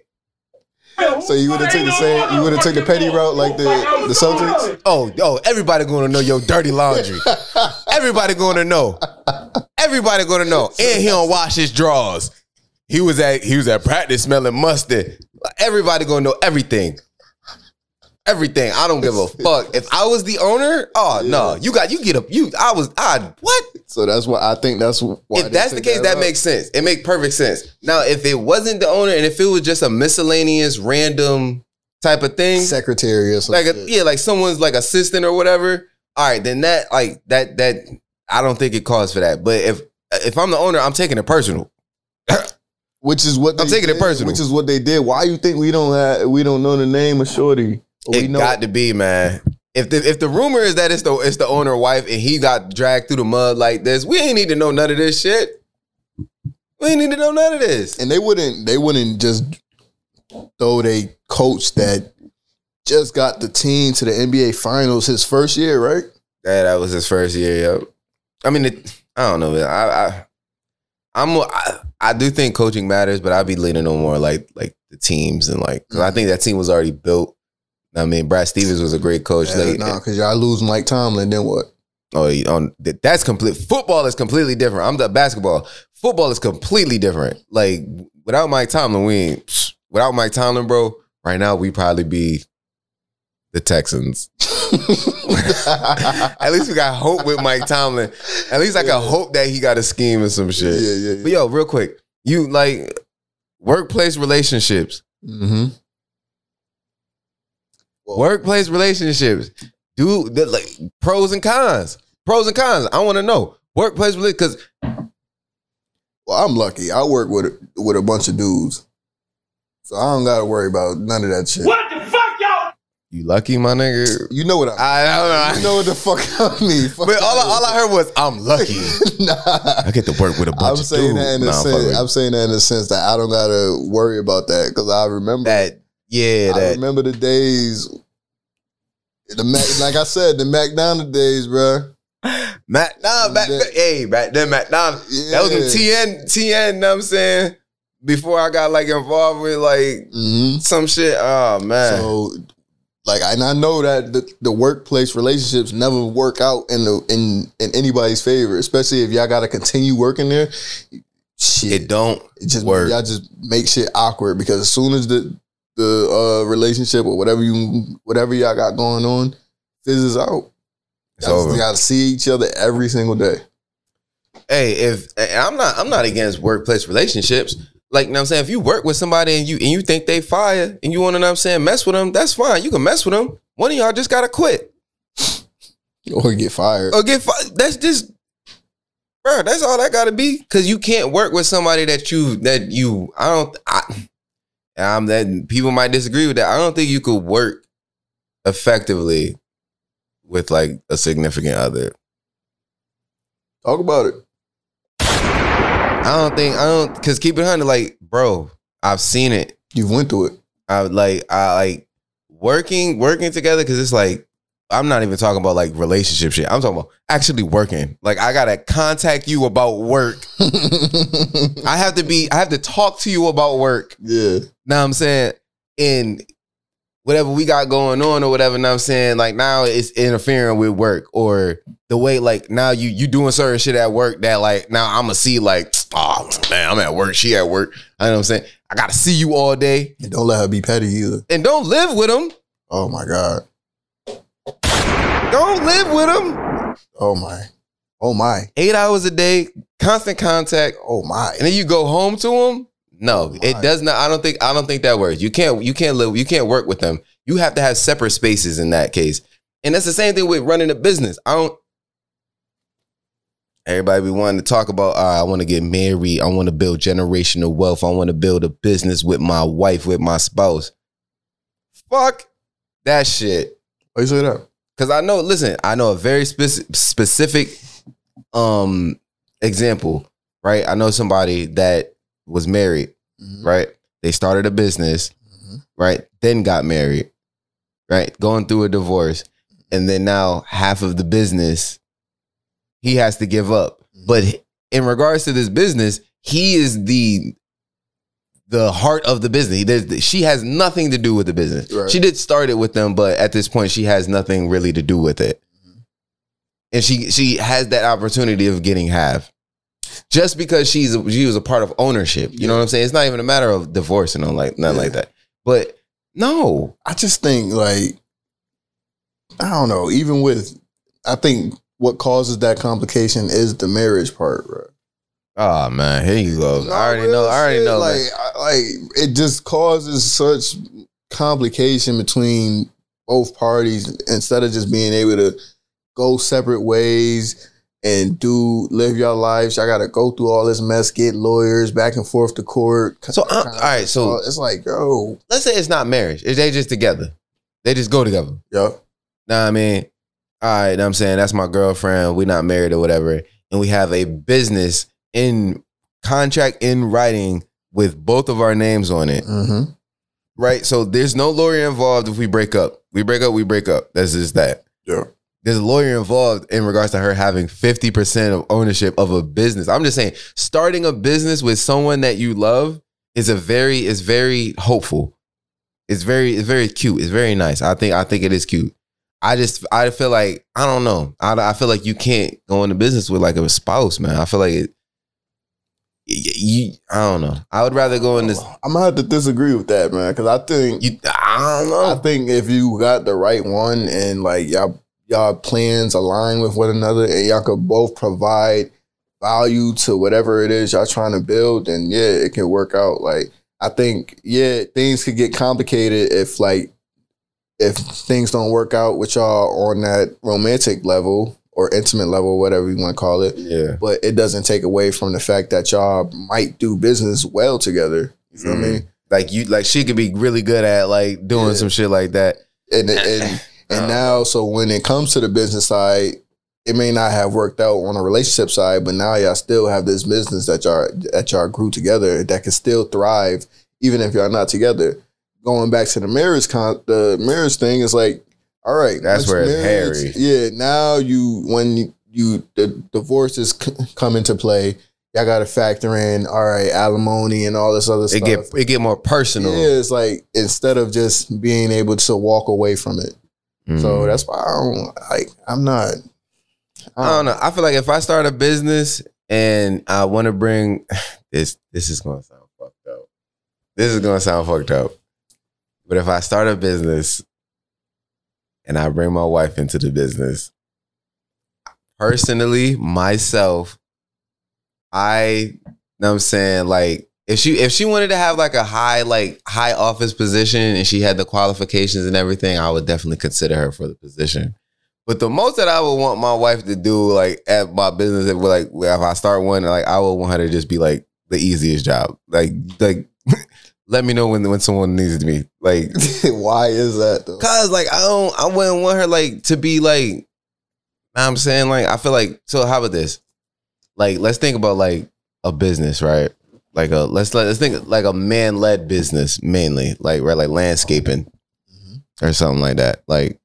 So you would have took the same, you would have took the petty route like the the Celtics. Oh, yo, everybody gonna know your dirty laundry. Everybody gonna know. Everybody gonna know. And he don't wash his drawers. He was at he was at practice smelling mustard. Everybody gonna know everything. Everything. I don't give a fuck. If I was the owner, oh no, you got you get up. You I was I what? So that's what I think. That's why. if that's the case, that route. makes sense. It makes perfect sense. Now, if it wasn't the owner and if it was just a miscellaneous random type of thing, secretary or something, like a, yeah, like someone's like assistant or whatever. All right, then that like that that I don't think it calls for that. But if if I'm the owner, I'm taking it personal. Which is what I'm taking it personal. Which is what they did. Why you think we don't have we don't know the name of Shorty? But we It know got to be man. If the if the rumor is that it's the it's the owner wife and he got dragged through the mud like this, we ain't need to know none of this shit. We ain't need to know none of this. and they wouldn't they wouldn't just throw they coach that just got the team to the NBA finals his first year, right? Yeah, that was his first year. Yep. I mean, it, I don't know. Man. I, I I'm I, I do think coaching matters, but I'd be leaning on more like like the teams and like because I mm-hmm. think that team was already built. I mean, Brad Stevens was a great coach. Yeah, like, nah, because y'all lose Mike Tomlin, then what? oh, that- that's complete. Football is completely different. I'm the basketball. Football is completely different. Like without Mike Tomlin, we ain't, without Mike Tomlin, bro. Right now, we probably be the Texans. At least we got hope with Mike Tomlin. At least I can hope that he got a scheme and some shit. Yeah, yeah, yeah. But yo, real quick, you like workplace relationships. Mm-hmm. Workplace relationships. do the like pros and cons. Pros and cons. I want to know workplace because Well, I'm lucky. I work with with a bunch of dudes, so I don't got to worry about none of that shit. What the fuck, y'all? You lucky, my nigga. You know what I? I don't know. you know what the fuck I mean? Fuck but all I, all I heard was I'm lucky. nah. I get to work with a bunch I'm of saying dudes. that in the Nah, fuck sense. I'm saying that in the sense that I don't gotta worry about that because I remember that. Yeah, I that. remember the days. The Mac, like I said, the McDonald days, bro. Matt, nah, back, That- hey, back then, Matt, nah, that was when TN, TN, you know what I'm saying? Before I got like involved with like hmm some shit. Oh man. So, like, and I know that the, the workplace relationships never work out in the in in anybody's favor, especially if y'all got to continue working there. Shit, it don't It just Word. y'all just make shit awkward because as soon as the the uh, relationship or whatever you whatever y'all got going on fizzes out, y'all got to see each other every single day. Hey, if I'm not I'm not against workplace relationships. Like, you know what I'm saying? If you work with somebody and you and you think they fire and you want to know what I'm saying, mess with them, that's fine. You can mess with them. One of y'all just gotta quit. Or get fired. Or get fired. That's just Bro, that's all that gotta be. Cause you can't work with somebody that you that you I don't I and I'm that people might disagree with that. I don't think you could work effectively with like a significant other. Talk about it. I don't think I don't because keep it hundred, like, bro, I've seen it. You went through it. I like I like working working together because it's like I'm not even talking about like relationship shit. I'm talking about actually working. Like I gotta contact you about work. I have to be. I have to talk to you about work. yeah. Now I'm saying in whatever we got going on or whatever. Now I'm saying like now it's interfering with work or the way like now you you doing certain shit at work that like now I'm gonna see like oh man I'm at work. She at work. I know what I'm saying. I gotta see you all day And don't let her be petty either. and don't live with them. Oh my God. Don't live with them. Oh my. Oh my. Eight hours a day, constant contact, Oh my. and then you go home to them. No, Oh, it does not. I don't think. I don't think that works. You can't. You can't live. You can't work with them. You have to have separate spaces in that case, and that's the same thing with running a business. I don't. Everybody be wanting to talk about. "Ah, I want to get married. I want to build generational wealth. I want to build a business with my wife, with my spouse. Fuck that shit. Why you say that? Cause I know, listen, I know a very speci- specific um example, right? I know somebody that was married, Mhm. right? They started a business, Mhm. right? Then got married, right? Going through a divorce, and then now half of the business he has to give up. But in regards to this business, he is the the heart of the business. There's- She has nothing to do with the business. Right. She did start it with them, but at this point, she has nothing really to do with it. And she she has that opportunity of getting half, just because she's she was a part of ownership. You know what I'm saying? It's not even a matter of divorce and all like nothing Yeah. like that. But no, I just think like I don't know. Even with, I think what causes that complication is the marriage part, bro. oh man, here you go. No, I already know. I already shit, know. Like. I, like it just causes such complication between both parties instead of just being able to go separate ways and do live your lives. I got to go through all this mess, get lawyers back and forth to court. So, uh, all right, so- it's like, yo, Let's say it's not marriage. If they just together, they just go together. yo, Nah, I mean, all right, I'm saying that's my girlfriend. We're not married or whatever, and we have a business in contract in writing with both of our names on it, mm-hmm. right? So there's no lawyer involved if we break up. We break up, we break up. That's just that. yeah. There's a lawyer involved in regards to her having 50% of ownership of a business. I'm just saying, starting a business with someone that you love is a very, is very hopeful. It's very, it's very cute. It's very nice. I think, I think it is cute. I just, I feel like, I don't know. I, I feel like you can't go into business with like a spouse, man. I feel like it, you, I don't know. I would rather go in this, I'm gonna have to disagree with that, man, because I think you, I don't know. I think if you got the right one and like y'all y'all plans align with one another and y'all could both provide value to whatever it is y'all trying to build, then yeah, it can work out. Like I think yeah, things could get complicated if like if things don't work out with y'all on that romantic level or intimate level, whatever you want to call it, Yeah. but it doesn't take away from the fact that y'all might do business well together. You feel mm-hmm. me? Mean? Like you like she could be really good at like doing Yeah. some shit like that. And and and Uh. now, so when it comes to the business side, it may not have worked out on a relationship side, but now y'all still have this business that y'all that y'all grew together that can still thrive even if y'all not together. Going back to the marriage con the marriage thing is like, all right, That's where it's marriage- Yeah, now you when you, you the divorces c- come into play, y'all got to factor in all right alimony and all this other It stuff. get it get more personal. yeah, it's like instead of just being able to walk away from it. So Mhm. that's why I don't like. I'm not. I don't know. I feel like if I start a business and I want to bring this, this is gonna sound fucked up. This is gonna sound fucked up. But if I start a business and I bring my wife into the business, personally, myself, I know what I'm saying, like if she if she wanted to have like a high like high office position and she had the qualifications and everything, I would definitely consider her for the position. But the most that I would want my wife to do, like at my business, if like if I start one, like I would want her to just be like the easiest job. Like like let me know when when someone needs me. Like Why is that though? cause like I don't I wouldn't want her like to be like I'm saying like I feel like so how about this? Like let's think about like a business, right? Like a let's let, let's think like a man led business mainly, like right like landscaping or something like that. Like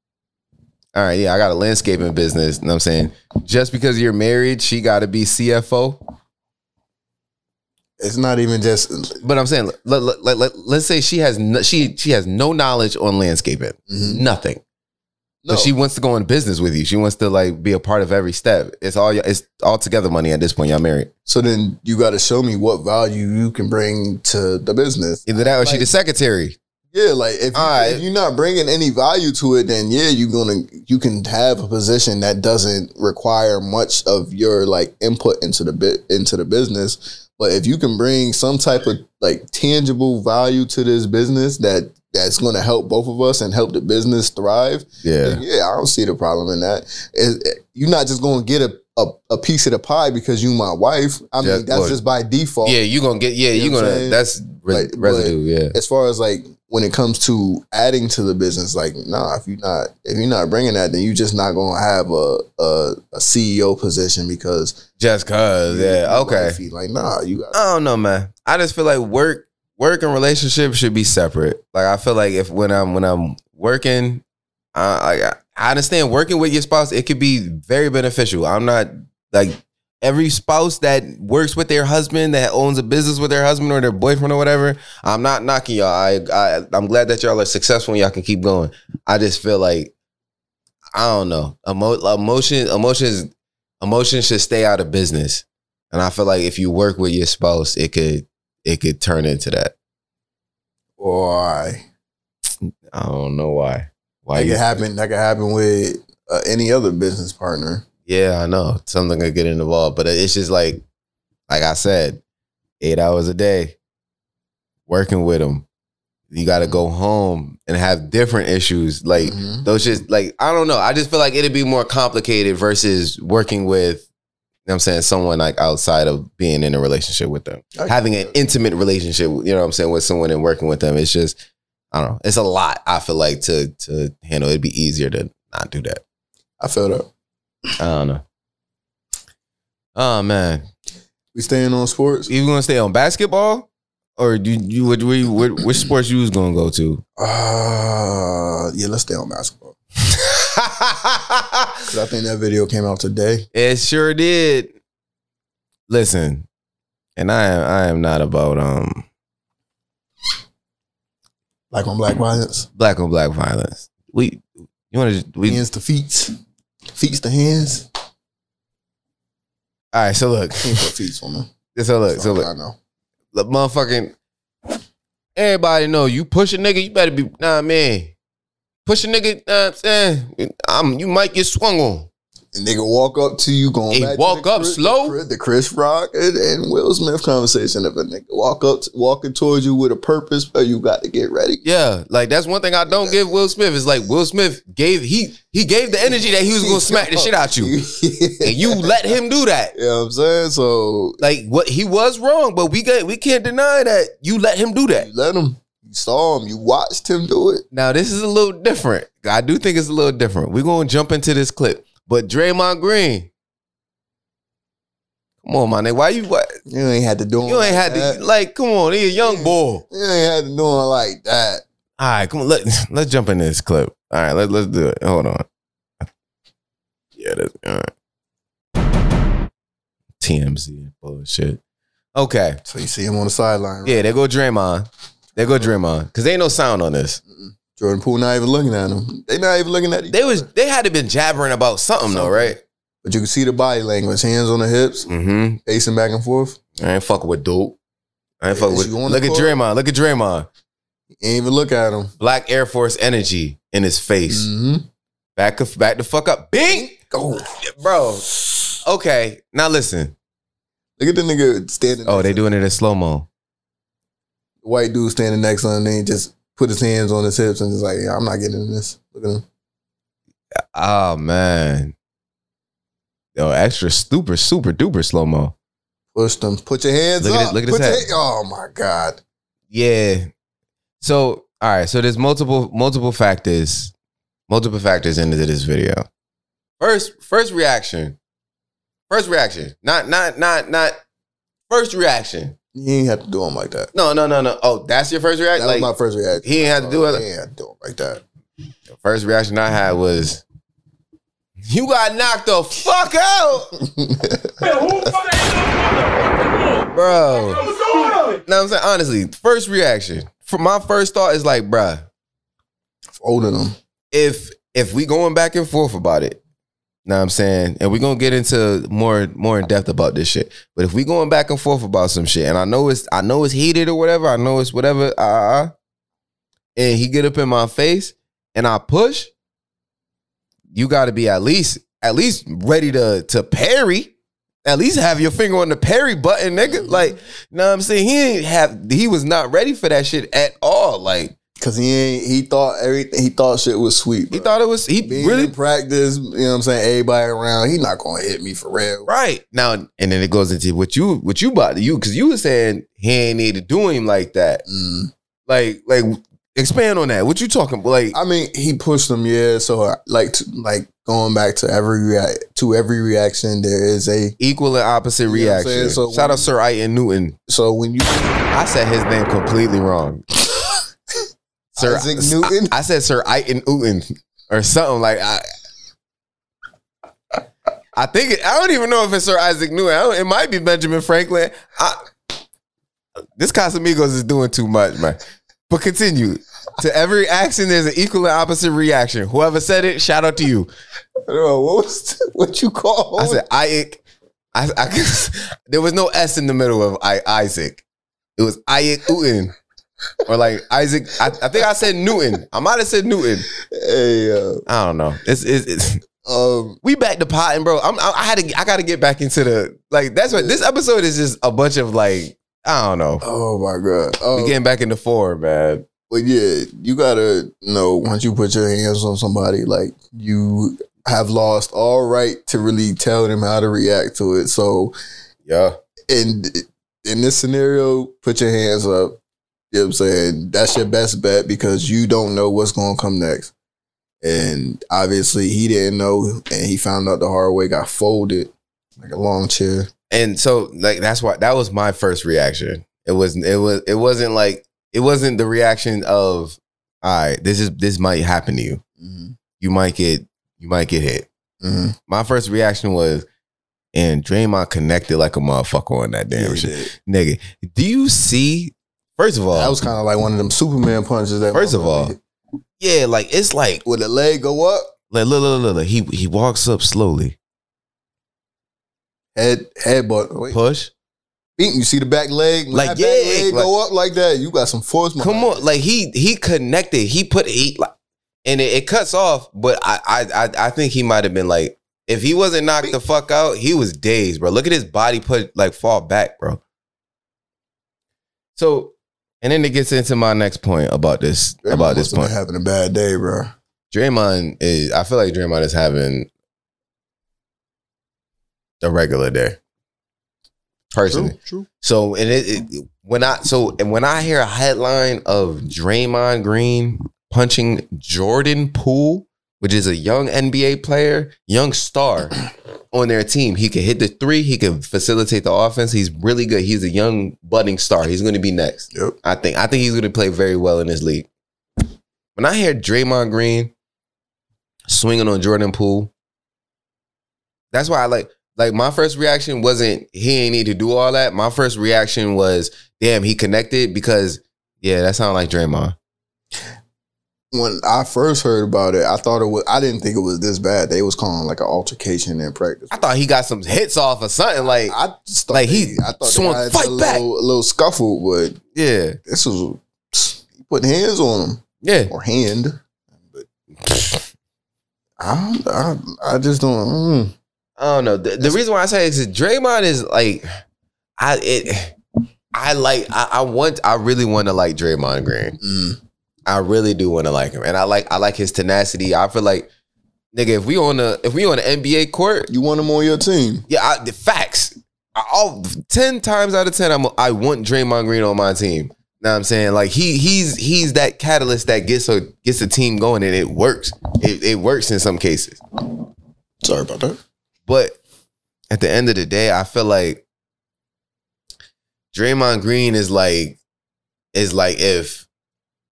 all right, yeah, I got a landscaping business. You know what I'm saying? Just because you're married, she got to be CFO. It's not even just. But I'm saying, let, let, let, let, let's say she has no, she she has no knowledge on landscaping, Mhm. nothing. No, But she wants to go in business with you. She wants to like be a part of every step. It's all it's all together money at this point. Y'all married. so then you got to show me what value you can bring to the business. Either that or she the secretary. Yeah, like if, you, right. if you're not bringing any value to it, then yeah, you're gonna you can have a position that doesn't require much of your like input into the bit into the business. But if you can bring some type of like tangible value to this business that that's going to help both of us and help the business thrive, Yeah. yeah, I don't see the problem in that. It- it- eh, you're not just going to get a, a a piece of the pie because you my wife. I mean, that's look. just by default Yeah, you're gonna get yeah, You know gonna that's re- Like, but- residue, yeah. as far as like when it comes to adding to the business, like nah, if you're not if you're not bringing that, then you're just not gonna have a a, a CEO position because Just cause, yeah, okay. wifey, like nah, you got I don't know, man. I just feel like work, work and relationship should be separate. Like I feel like if when I'm when I'm working, uh, I I understand working with your spouse. It could be very beneficial. I'm not like every spouse that works with their husband that owns a business with their husband or their boyfriend or whatever. I'm not knocking y'all. I, I I'm glad that y'all are successful and y'all can keep going. I just feel like I don't know. Emo- emotion, emotions, emotions should stay out of business. And I feel like if you work with your spouse, it could it could turn into that. why I don't know why. Why that could happen. That could happen with uh, any other business partner. Yeah, I know something could get involved, but it's just like, like I said, eight hours a day, working with them. You got to go home and have different issues. Like Mhm. those, just like I don't know. I just feel like it'd be more complicated versus working with. You know what I'm saying someone like outside of being in a relationship with them. I- having an intimate relationship, you know what I'm saying, with someone and working with them. It's just, I don't know. It's a lot. I feel like to to handle. It'd be easier to not do that. I feel that. I don't know. Oh man, We staying on sports. you gonna stay on basketball, or you you would we which, which sports you was gonna go to? Uh yeah, let's stay on basketball. 'Cause I think that video came out today. it sure did. Listen, and I am I am not about um Like on black violence. black on black violence. We you want to we hands to feet. Feet to hands. all right. So look, Can't put feet on them. so look, so look. I know. the motherfucking everybody know you push a nigga, you better be nah man. Push a nigga, I'm saying I'm you might get swung on. And nigga walk up to you going walk up Chris- slow? the Chris, the Chris Rock and, and Will Smith conversation. If a nigga walk up walking towards you with a purpose, but you got to get ready. Yeah, like that's one thing I don't give Will Smith is like Will Smith gave he he gave the energy that he was gonna smack the shit out you, and you let him do that. You know what I'm saying? So Like what he was wrong, but we got we can't deny that you let him do that. you let him. Saw him. You watched him do it. Now this is a little different. I do think it's a little different. We're gonna jump into this clip, but Draymond Green. Come on, my nigga. Why you what? You ain't had to do him. You ain't like had that. to like. Come on, he a young boy. You ain't had to do him like that. All right, come on. Let, let's jump in this clip. All right, let, let's do it. Hold on. Yeah, that's all right. TMZ bullshit. Okay. So you see him on the sideline. Right? Yeah, they go Draymond. There go Draymond. Cause there ain't no sound on this. Jordan Poole not even looking at him. They not even looking at each They was they had to been jabbering about something though, right? But you can see the body language. Hands on the hips, Mm-hmm. pacing back and forth. I ain't fucking with dope. I ain't fucking Is with. you on the Look at court? Draymond. Look at Draymond. Ain't even look at him. Black Air Force energy in his face. Mm-hmm. Back back the fuck up. Bing, Oh, bro. Okay, now listen. look at the nigga standing. Oh, next they to- doing it in slow mo. White dude standing next to him. Then he just put his hands on his hips and just like, yeah, I'm not getting in this. Look at him. Oh man. Yo, extra super, super duper slow mo. Push them. Put your hands Look at up. it- look at Put his head. Oh my god. Yeah. So, all right. So there's multiple, multiple factors, multiple factors into this video. First, first reaction. First reaction. Not, not, not, not. First reaction. You ain't have to do him like that. No, no, no, no. Oh, that's your first reaction. That reaction. was my first reaction. he ain't had to do oh, He it. ain't had to do him like that. First reaction I had was, "You got knocked the fuck out, bro." No, I'm saying honestly, first reaction. For my first thought is like, bruh, Folding him. if if we going back and forth about it, know what I'm saying, and we're gonna get into more more in depth about this shit. But if we going back and forth about some shit, and I know it's I know it's heated or whatever, I know it's whatever, uh, and he get up in my face and I push, you got to be at least at least ready to to parry. At least have your finger on the parry button, nigga. Like, know what I'm saying? He ain't have he was not ready for that shit at all. Like, Cause he ain't he thought everything he thought shit was sweet. he thought it was he being really practice, you know what I'm saying? Everybody around, he not gonna hit me for real. Right now, and then it goes into what you what you about you because you were saying he ain't need to do him like that. Mm. Like like expand on that. What you talking about? Like I mean, he pushed him. yeah. So like to, like going back to every rea- to every reaction, there is a equal and opposite reaction. So Shout when- out Sir Ian Newton. so when you I said his name completely wrong. Sir Isaac Newton? I, I said Sir Ian Newton or something like I. I think it, I don't even know if it's Sir Isaac Newton. I it might be Benjamin Franklin. I, this Casamigos is doing too much, man. But continue. To every action, there's an equal and opposite reaction. Whoever said it, shout out to you. I know, what was what you call I said Ike. I, I, there was no S in the middle of I, Isaac. It was Ike Newton. Or like Isaac. I, I think I said Newton. I might have said Newton. hey uh, I don't know. It's, it's, it's um we back to potting, bro. I'm, I, I had to. I got to get back into the like. That's what this episode is. Just a bunch of like. I don't know. oh my god. We Um, getting back into form, man. But yeah, you gotta know once you put your hands on somebody, like you have lost all right to really tell them how to react to it. So Yeah. in in this scenario, put your hands up. You know what I'm saying? That's your best bet because you don't know what's gonna come next. And obviously he didn't know and he found out the hard way, got folded like a long chair. And so like that's why that was my first reaction. It wasn't. it was it wasn't like it wasn't the reaction of all right, this is this might happen to you. Mm-hmm. You might get you might get hit. Mm-hmm. My first reaction was and Draymond connected like a motherfucker on that damn shit. Nigga, do you see first of all That was kind of like one of them Superman punches that First of all, yeah, like it's like would the leg go up, like look, look, look, look. He he walks up slowly. head headbutt. Wait. Push. you see the back leg, Like, yeah, back leg like- go up like that. You got some force. Come on, like he he connected. He put he like, and it, it cuts off. But I I I, I think he might have been like If he wasn't knocked the fuck out, he was dazed, bro. Look at his body put like fall back, bro. So, and then it gets into my next point about this Draymond about this must have been point. having a bad day, bro. Draymond is. I feel like Draymond is having a regular day. Personally, True, true. so and it, it when I so and when I hear a headline of Draymond Green punching Jordan Poole, which is a young NBA player, young star on their team, he can hit the three, he can facilitate the offense. He's really good. He's a young budding star. He's going to be next. Yep. I think. I think he's going to play very well in this league. When I hear Draymond Green swinging on Jordan Poole, that's why I like. Like my first reaction wasn't he ain't need to do all that. My first reaction was, damn, he connected because yeah, that sounded like Draymond. When I first heard about it, I thought it was. I didn't think it was this bad. They was calling like an altercation in practice. I thought he got some hits off or something. Like I just thought like they- he I thought had fight a back. little, a little scuffle, but yeah, this was he putting hands on him yeah. or hand. But I, I, I just don't. Mm. I don't know. The, the reason why I say is that Draymond is like, I it, I like, I, I want, I really want to like Draymond Green. Mm. I really do want to like him, and I like, I like his tenacity. I feel like, nigga, if we on the, if we on the NBA court, You want him on your team? yeah, I, the facts. I, all ten times out of ten, I'm, I want Draymond Green on my team. Know what I'm saying? Like he, he's, he's that catalyst that gets a gets a team going, and it works. It, it works in some cases. Sorry about that. But at the end of the day, I feel like Draymond Green is like is like if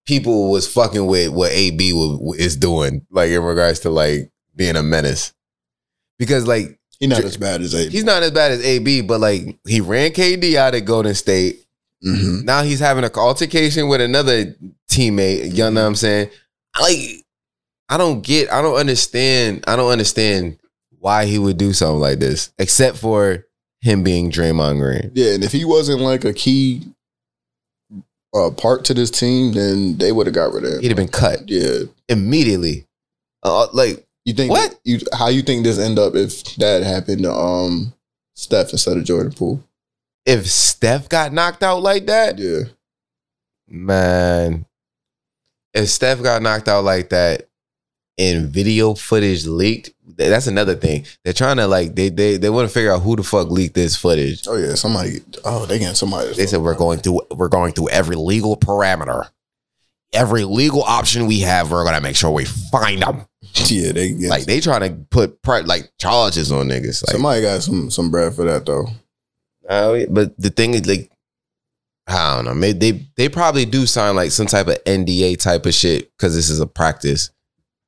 people was fucking with what AB is doing, like in regards to like being a menace. Because like He's not as bad as A. he's not as bad as AB, but like he ran KD out at Golden State. hmm Now he's having an altercation with another teammate. You know what I'm saying? Like, I don't get, I don't understand, I don't understand why he would do something like this, except for him being Draymond Green. Yeah, and if he wasn't like a key uh, part to this team, then they would have got rid of him. He'd have been cut Yeah, immediately. Uh, like, you think What? You how you think this end up if that happened to um Steph instead of Jordan Poole? if Steph got knocked out like that, Yeah, man, if Steph got knocked out like that and video footage leaked, that's another thing. They're trying to like they they they want to figure out who the fuck leaked this footage. oh yeah, somebody. Oh, they getting somebody. They said we're going through we're going through every legal parameter. Every legal option we have, we're gonna make sure we find them. Yeah, they get Like they trying to put pri- like charges on niggas. Like, somebody got some some bread for that though. Uh, but the thing is, like, I don't know. Maybe they they probably do sign like some type of NDA type of shit because this is a practice.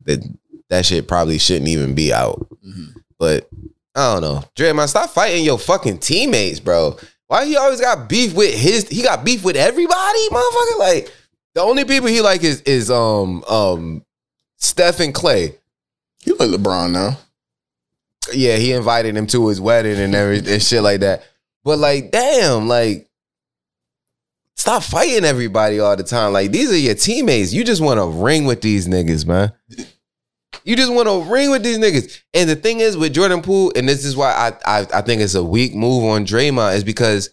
That that shit probably shouldn't even be out. Mhm. But I don't know. Draymond, stop fighting your fucking teammates, bro. Why he always got beef with his? He got beef with everybody, motherfucker. Like the only people he like is is um um Steph and Clay. You like LeBron now? Yeah, he invited him to his wedding and everything and shit like that. But like, damn, like, stop fighting everybody all the time. Like, these are your teammates. You just want to ring with these niggas, man. You just want to ring with these niggas. And the thing is with Jordan Poole, and this is why I, I I think it's a weak move on Draymond, is because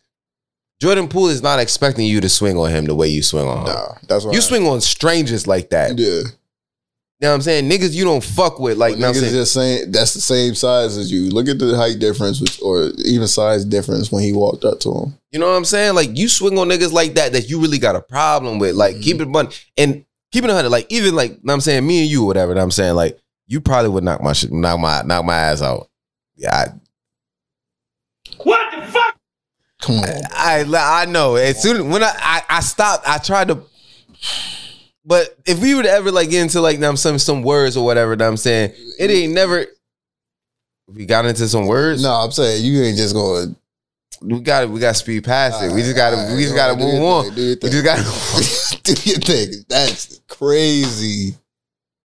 Jordan Poole is not expecting you to swing on him the way you swing on him. Nah, that's why You swing on strangers like that. You Yeah, know what I'm saying? Niggas you don't fuck with. Like, you I'm niggas saying? just saying that's the same size as you. Look at the height difference, which, or even size difference when he walked up to him. You know what I'm saying? Like you swing on niggas like that that you really got a problem with. Like Mhm. keep it fun and keep it a hundred. Like even like know what I'm saying me and you or whatever. know what I'm saying like you probably would knock my shit, knock my knock my ass out. Yeah, I, what the fuck? Come on, I I, I know. As soon when I, I I stopped, I tried to. But if we would ever like get into like know some some words or whatever, know what I'm saying it ain't never. We got into some words. no, I'm saying you ain't just going. We got we got to speed past it. We just got to we just got to move on. thing, We just got. To do your thing. That's crazy.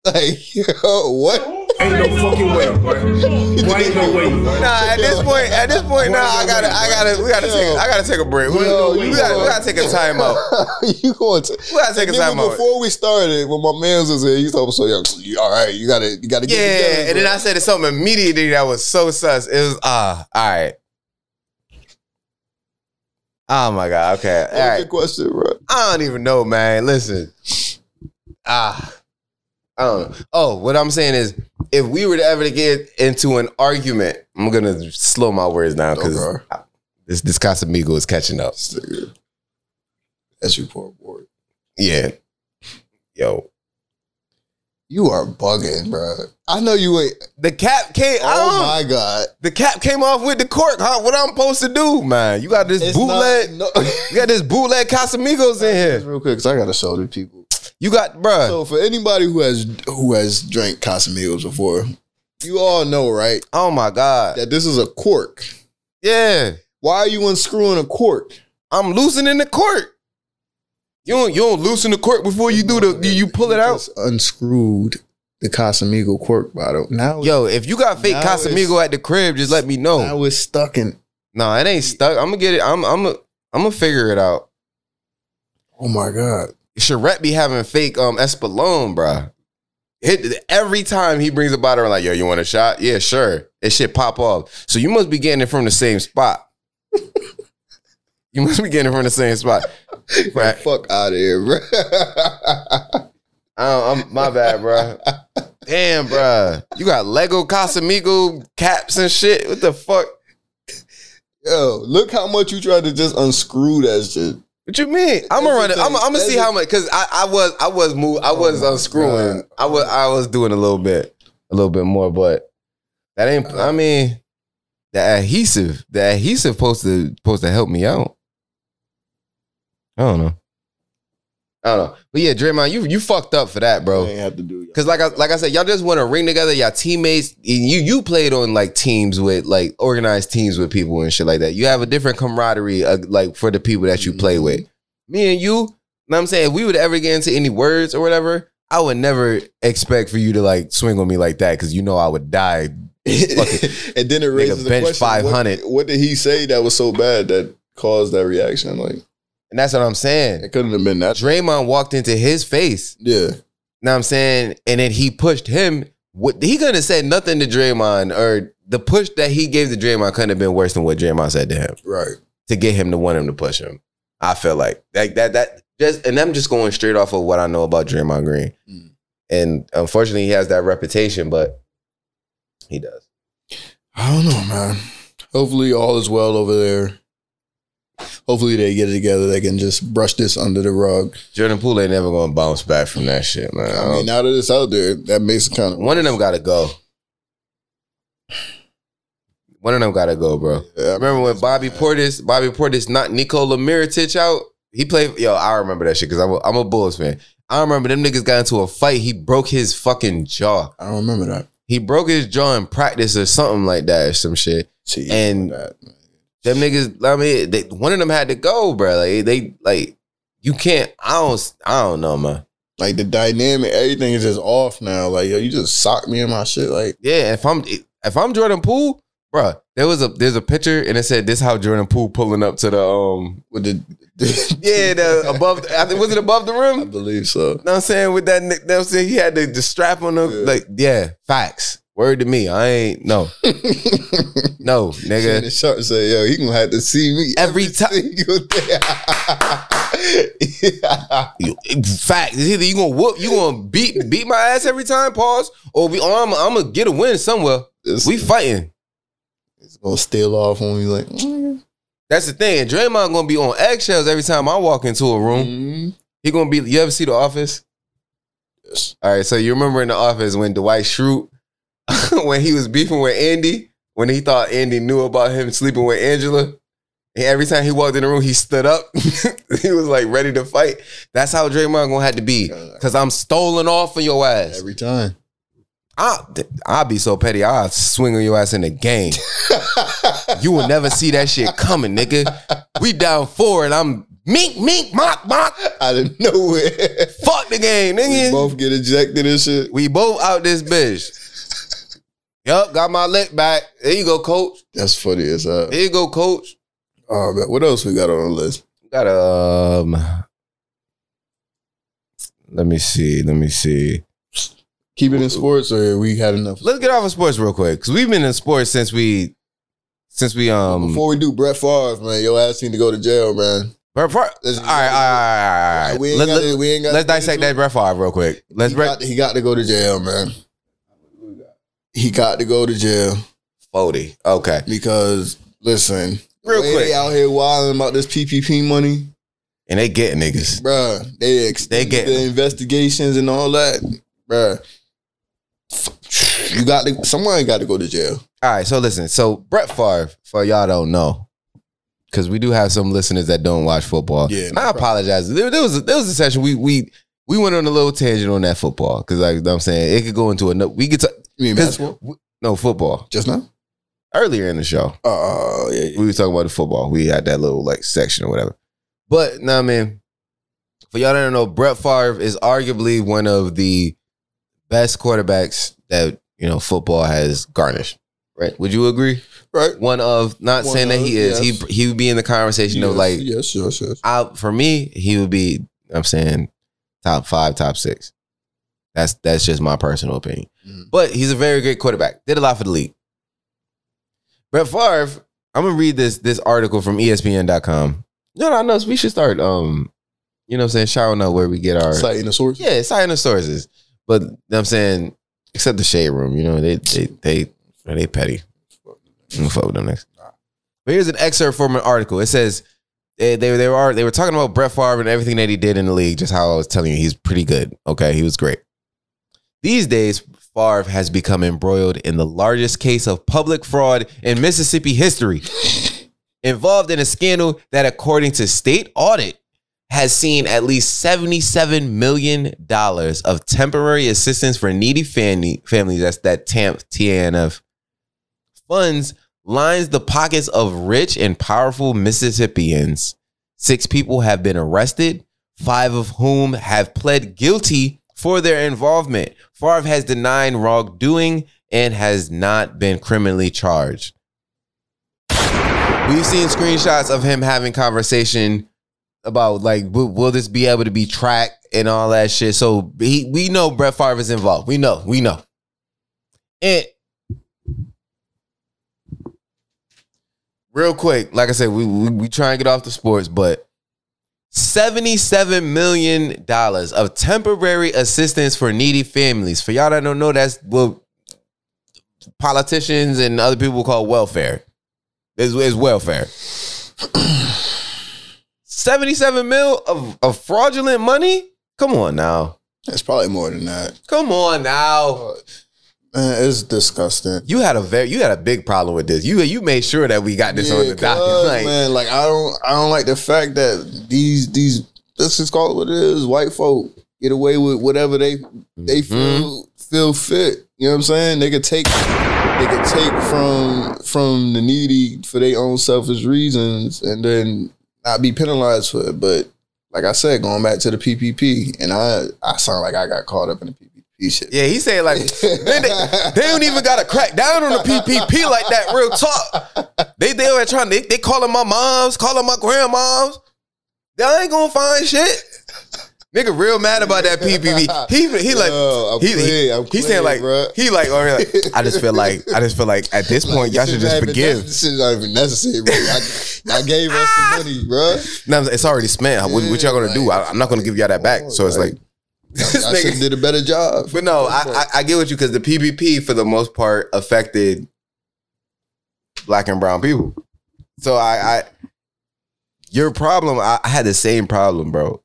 Like, yo, what? Ain't no fucking way, bro. ain't no way. Nah, at this point, at this point, nah, I gotta, I gotta, we gotta take, I gotta take a break. We, Yo, we gotta, we gotta take a timeout. you going to? We gotta take a Nigga, timeout. Before we started, when my man was here, he told me so. Yo, you- all right, you gotta, you gotta get Yeah, together, and then. I said something immediately that was so sus. It was ah, all right. Oh my god. Okay. All right. question, bro? I don't even know, man. Listen. Ah. I don't know. Oh, what I'm saying is if we were to ever get into an argument, I'm gonna slow my words down because Okay. this this Casamigo is catching up. That's your poor boy. Yeah. Yo. You are bugging, bro. I know you ain't. The cap came Oh my god! the cap came off with the cork. Huh? What I'm supposed to do, man? You got this It's bootleg. not- no. You got this bootleg Casamigos in Just here. real quick, because I gotta show the people. You got, bruh. So for anybody who has who has drank Casamigos before, you all know, right, oh my god. that this is a cork. Yeah, Why are you unscrewing a cork? I'm loosening the cork. You don't, you don't loosen the cork before you do the you, you pull it out. Just unscrewed the Casamigo cork bottle. Now, Yo, if you got fake Now Casamigo it's- at the crib, just let me know. now it's stuck in. No, it ain't stuck. I'm gonna get it. I'm I'm I'm gonna figure it out. Oh my god! Charette be having fake um Espolone, bruh. Hit every time he brings a bottle, I'm like, yo, you want a shot? Yeah, sure. It shit pop off. So you must be getting it from the same spot. You must be getting from the same spot. Right. Fuck out of here, bro. I don't, I'm my bad, bro. Damn, bruh. You got Lego Casamigo caps and shit. What the fuck? Yo, look how much you tried to just unscrew that shit. What you mean? I'm gonna run it. I'm, I'm gonna see how much because I, I was I was move I oh was Oh unscrewing. God. I was I was doing a little bit, a little bit more, but that ain't. I mean, the adhesive, the adhesive supposed to supposed to help me out. I don't know. I don't know, but yeah, Draymond, you you fucked up for that, bro. You ain't have to do. Cause like I like I said, y'all just want to ring together. Y'all teammates. and You you played on like teams with like organized teams with people and shit like that. You have a different camaraderie uh, like for the people that you play with. Me and you, know what I'm saying, if we would ever get into any words or whatever, I would never expect for you to like swing on me like that because you know I would die. and then it raises the bench question: 500. What, what did he say that was so bad that caused that reaction? Like And that's what I'm saying. it couldn't have been that. Draymond walked into his face. Yeah, Know what I'm saying? And then he pushed him. What he couldn't have said nothing to Draymond, or the push that he gave to Draymond couldn't have been worse than what Draymond said to him right. to get him to want him to push him. I feel like like that that just and I'm just going straight off of what I know about Draymond Green. Mm. And unfortunately, he has that reputation, but he does. I don't know, man. Hopefully, all is well over there. Hopefully, they get it together. They can just brush this under the rug. Jordan Poole ain't never gonna bounce back from that shit, man. I mean, now that it's out there, that makes it kind of One of them gotta go. One of them gotta go, bro. Yeah, Remember when Bobby Portis, Bobby Portis knocked Nikola Mirotic out? He played. Yo, I remember that shit because I'm a, I'm a Bulls fan. I remember them niggas got into a fight. He broke his fucking jaw. I don't remember that. He broke his jaw in practice or something like that or some shit. See, And- that. Them niggas, I mean, they, one of them had to go, bro. Like they, like you can't. I don't. I don't know, man. like the dynamic, everything is just off now. Like yo, you just socked me in my shit. Like Yeah, if I'm if I'm Jordan Poole, bro, there was a there's a picture and it said this how Jordan Poole pulling up to the um with the, yeah the above I think was it above the rim? I believe so. know what I'm saying? With that, what I'm saying? He had the, the strap on the, Yeah. like, yeah, facts. Word to me. I ain't, no, no, nigga. Sharp said, "Yo, he gonna have to see me Every ti- single day." You- Facts. It's either you gonna whoop, you gonna beat beat my ass every time, pause, or we, or I'm, I'm gonna get a win somewhere. It's, We fighting. it's gonna steal off on me like. mm, That's the thing. Draymond gonna be on eggshells every time I walk into a room. mm, He gonna be. You ever see The Office? yes. All right, so you remember in The Office when Dwight Schrute, when he was beefing with Andy, when he thought Andy knew about him sleeping with Angela, every time he walked in the room, he stood up. he was like ready to fight. That's how Draymond gonna have to be, cause I'm stolen off of your ass. Every time. I, I'll be so petty. I'll swing on your ass in the game. You will never see that shit coming, nigga. We down four, and I'm mink, mink, mock, mock. Out of nowhere. Fuck the game, nigga. we both get ejected and shit. We both out this bitch. Yup, got my lick back. There you go, coach. That's funny as hell. There you go, coach. Oh man, what else we got on the list? Got um. Let me see. Let me see. Keep it in sports, or we had enough. Let's get off of sports real quick because we've been in sports since we, since we um. Before we do Brett Favre, man, your ass need to go to jail, man. Brett Favre- all right, all right, all right, all right. We ain't Let, got let, we ain't got let's dissect that Brett Favre real quick. Let's He break got, he got to go to jail, man. He got to go to jail forty. Okay, because listen, Real quick. they out here wilding about this PPP money, and they get niggas. bruh. They extended get- the investigations and all that, bruh. You got to. Someone got to go to jail. All right, so listen. So Brett Favre, for y'all don't know, because we do have some listeners that don't watch football. Yeah, And I apologize. There, there was a, there was a session we we we went on a little tangent on that football because like I'm saying it could go into another. We could talk You mean basketball? no football Just now? earlier in the show. Oh, oh, oh yeah, yeah. we were talking about the football. We had that little like section or whatever. But now, I mean, for y'all that don't know, Brett Favre is arguably one of the best quarterbacks that you know football has garnished. Right? Would you agree? right. One of not One saying that he is. yes. He he would be in the conversation of like yes, yes, yes. I, for me, he would be. I'm saying top five, top six. That's that's just my personal opinion. Mhm. But he's a very great quarterback. Did a lot for the league. Brett Favre. I'm gonna read this this article from ESPN.com. No, no, no. We should start. Um, you know, what I'm saying shouting out where we get our Citing the source. yeah, citing the sources. But you know what I'm saying except the shade room. You know, they they they they petty. I'm fuck with them next. But here's an excerpt from an article. It says they they, they were they were talking about Brett Favre and everything that he did in the league. Just how I was telling you, he's pretty good. Okay, he was great. These days, Favre has become embroiled in the largest case of public fraud in Mississippi history, involved in a scandal that, according to state audit, has seen at least $77 million of temporary assistance for needy family, families. That's that TANF, T-A-N-F. Funds lines the pockets of rich and powerful Mississippians. Six people have been arrested, five of whom have pled guilty for their involvement. Favre has denied wrongdoing and has not been criminally charged. We've seen screenshots of him having conversation about like will, this be able to be tracked and all that shit. So he, we know Brett Favre is involved. We know, we know. And real quick, like I said, we we, we try and get off the sports, but $77 million of temporary assistance for needy families. For y'all that don't know, that's what politicians and other people call welfare. Is is welfare. 77 mil of, of fraudulent money? Come on now. That's probably more than that. Come on now. Uh, Man, it's disgusting. You had a very you had a big problem with this. You you made sure that we got this on the docket. Like, man, like I don't, I don't like the fact that these, these, let's just call it what it is. White folk get away with whatever they, they Mhm. feel, feel fit. You know what I'm saying? They could take, they could take from, from the needy for their own selfish reasons, and then not be penalized for it. But like I said, going back to the PPP, and I, I sound like I got caught up in the PPP shit. Yeah, he said like they, they don't even gotta crack down on the PPP like that. Real talk. They they were trying. They they calling my moms, calling my grandmoms. They ain't gonna find shit. Nigga, real mad about that PPP. He he like Yo, he, he, he saying like bruh. he like, or like I just feel like I just feel like at this point y'all should just forgive. This is not even necessary, bro. I, I gave us the money, bro. No, it's already spent. What, what y'all gonna do? I, I'm not gonna give y'all that back. So it's like this I should nigga. did a better job. But no, I, I, I get what you because the PPP for the most part affected black and brown people. So I, I your problem, I, I had the same problem, bro.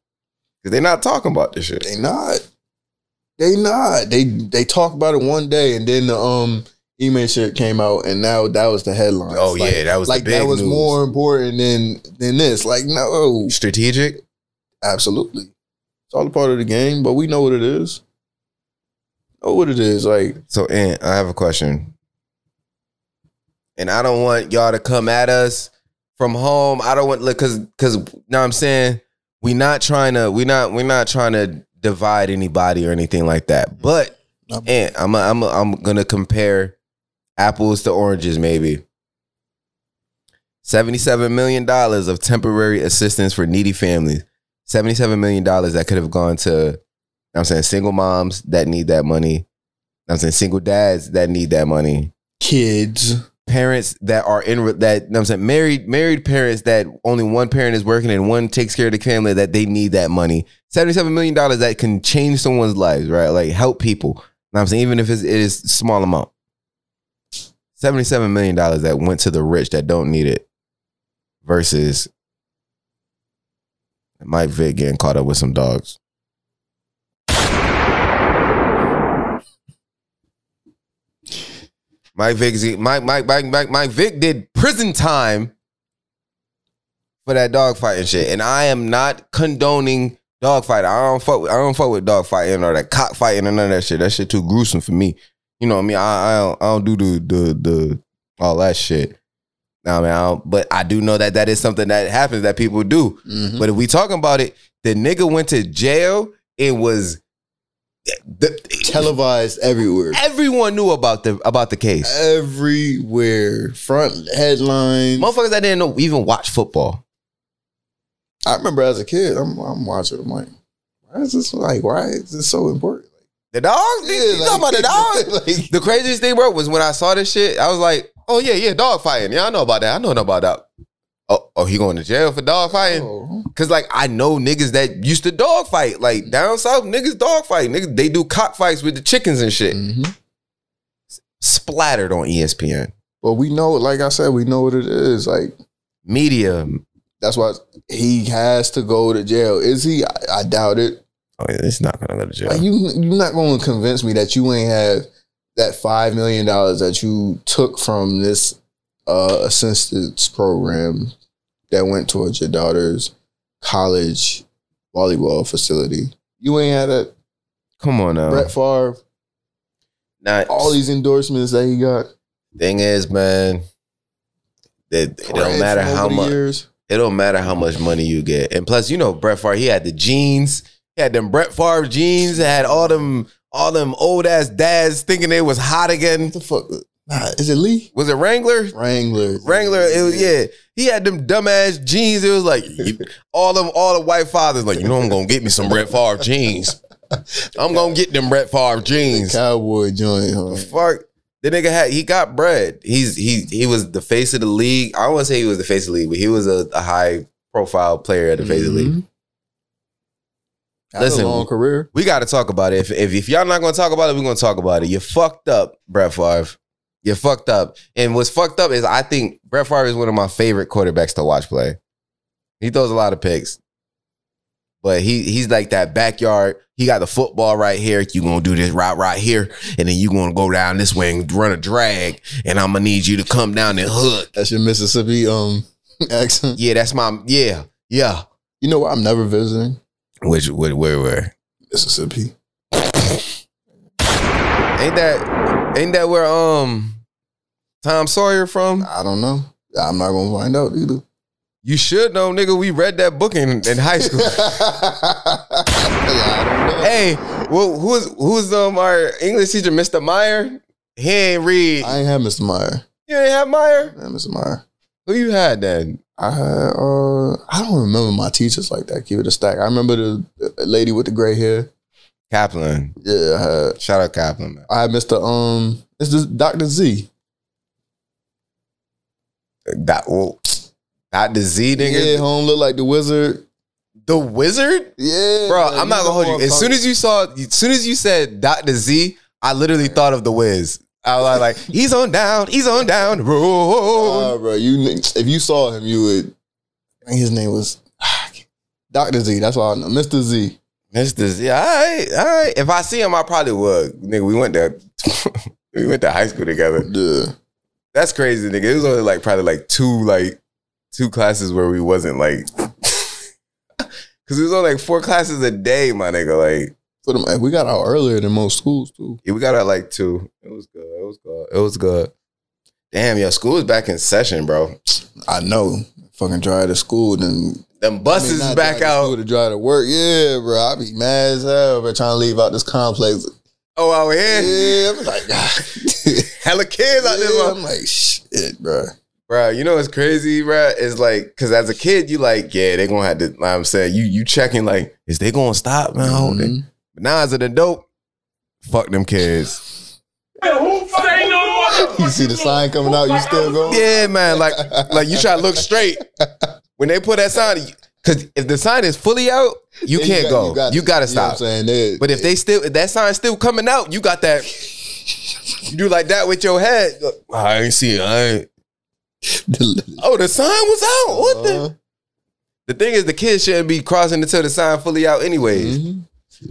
Because they're not talking about this shit. They not. They not. They they talk about it one day, and then the um email shit came out, and now that was the headline. Oh yeah, that was like that was news. more important than than this. Like no, strategic. absolutely. It's all a part of the game, but we know what it is. Know what it is. Like So, Ant, I have a question, and I don't want y'all to come at us from home. I don't want look because because now I'm saying we not trying to we not we not trying to divide anybody or anything like that. But. Ant, I'm a, I'm a, I'm gonna compare apples to oranges, maybe. $77 million of temporary assistance for needy families. $77 million that could have gone to, you know what I'm saying, single moms that need that money. You know what I'm saying single dads that need that money. Kids. Parents that are in that you know what I'm saying married married parents that only one parent is working and one takes care of the family that they need that money. $77 million that can change someone's lives, right? Like help people. I'm saying even if it's, it is a small amount. $77 million that went to the rich that don't need it versus Mike Vick getting caught up with some dogs. Mike Vick, Mike, Mike, Mike, Mike, Mike Vick did prison time for that dog fighting shit, and I am not condoning dog fighting. I don't fuck. With, I don't fuck with dog fighting or that cock fighting or none of that shit. That shit too gruesome for me. You know what I mean? I, I don't. I don't do the the the all that shit. Now, I mean, I don't, but I do know that that is something that happens that people do. Mhm. But if we talking about it, the nigga went to jail. It was the, Televised everywhere. everyone knew about the about the case. Everywhere. Front headlines. Motherfuckers that didn't know even watch football. I remember as a kid, I'm, I'm watching. I'm like, why is this like? Why is this so important? The dogs? you talking about the dogs? like, The craziest thing, bro, was when I saw this shit, I was like, oh yeah, yeah, dog fighting. Yeah, I know about that. I know about that. Oh, oh, he going to jail for dog fighting? oh, Cause like I know niggas that used to dog fight. Like down south, niggas dog fight. Niggas they do cockfights with the chickens and shit. mhm. Splattered on ESPN. But we know, like I said, we know what it is. Like Media. that's why he has to go to jail. Is he? I, I doubt it. Oh, yeah, it's not gonna go to jail. Like you, you're not going to convince me that you ain't have that five million dollars that you took from this uh, assistance program that went towards your daughter's college volleyball facility. You ain't had that. Come on now. Brett Favre, Now, all these endorsements that he got. thing is, man, that it don't matter how much. years. It don't matter how much money you get. And plus, you know, Brett Favre, he had the jeans. He had them Brett Favre jeans. Had all them all them old ass dads thinking they was hot again. What the fuck? Nah, is it Lee? Was it Wrangler? Wrangler. Wrangler, it was yeah. He had them dumbass jeans. It was like all them all the white fathers like, you know, I'm gonna get me some Brett Favre jeans. I'm gonna get them Brett Favre jeans. Cowboy joint, huh? Fuck. The nigga had he got bread. He's he he was the face of the league. I don't want to say he was the face of the league, but he was a, a high profile player at the face of the league. Mm-hmm. Listen, long career. We got to talk about it. If, if if y'all not gonna talk about it, we're gonna talk about it. You fucked up, Brett Favre. You fucked up. And what's fucked up is I think Brett Favre is one of my favorite quarterbacks to watch play. He throws a lot of picks. But he he's like that backyard. He got the football right here. You gonna do this route right here, and then you gonna go down this way and run a drag, and I'm gonna need you to come down and hook. That's your Mississippi um accent. Yeah, that's my yeah yeah. You know what? I'm never visiting Which where where where? Mississippi. Ain't that ain't that where um Tom Sawyer from? I don't know. I'm not gonna find out either. You should know, nigga. We read that book in, in high school. I don't know. hey, well, who's who's um our English teacher, Mr. Meyer? He ain't read. I ain't have Mr. Meyer. You ain't have Meyer? I had Mr. Meyer. Who you had then? I had uh I don't remember my teachers like that. Keep it a stack. I remember the, the lady with the gray hair. Kaplan. Yeah, had Shout out Kaplan, man. I had Mr. Um it's this Dr. Z. That well, Dr. Z nigga. Yeah, home look like the wizard. The wizard? Yeah. Bro, I'm not gonna hold you. As soon as you saw, as soon as you said Dr. Z, I literally thought of the Wiz. I was like, he's on down, he's on down the road. Uh, bro, you if you saw him, you would. I think his name was Doctor Z. That's all I know. Mister Z. Mr. Z, all right, all right. If I see him, I probably would. Nigga, we went there. we went to high school together. Yeah. That's crazy, nigga. It was only like probably like two, like two classes where we wasn't like, because it was only like four classes a day, my nigga. Like, For them, hey, we got out earlier than most schools too. yeah, we got out like two. It was good. It was good. It was good. Damn, yo, school is back in session, bro. I know. Fucking drive to school, then Them buses I mean, back drive to out. to drive to work. Yeah, bro. I be mad as hell, bro. Trying to leave out this complex. Oh, out here. Yeah, I'm like, hella kids out there. Yeah, bro. I'm like, shit, bro. Bro, you know what's crazy, bro? It's like, because as a kid, you like, yeah, they're gonna have to, like I'm saying, you you checking, like, is they gonna stop, man? Mhm. But now as an adult, fuck them kids. You see the sign coming out, you still going? Yeah, man, like, like you try to look straight. When they put that sign, because if the sign is fully out, you Yeah, can't got- go. You, got gotta to, you know what stop. I'm saying? They- But if they still, if that sign's still coming out, you got that. You do like that with your head. I ain't see it. I ain't. Oh, the sign was out. What the? Uh, The thing is, the kids shouldn't be crossing until the sign fully out, anyways. mhm.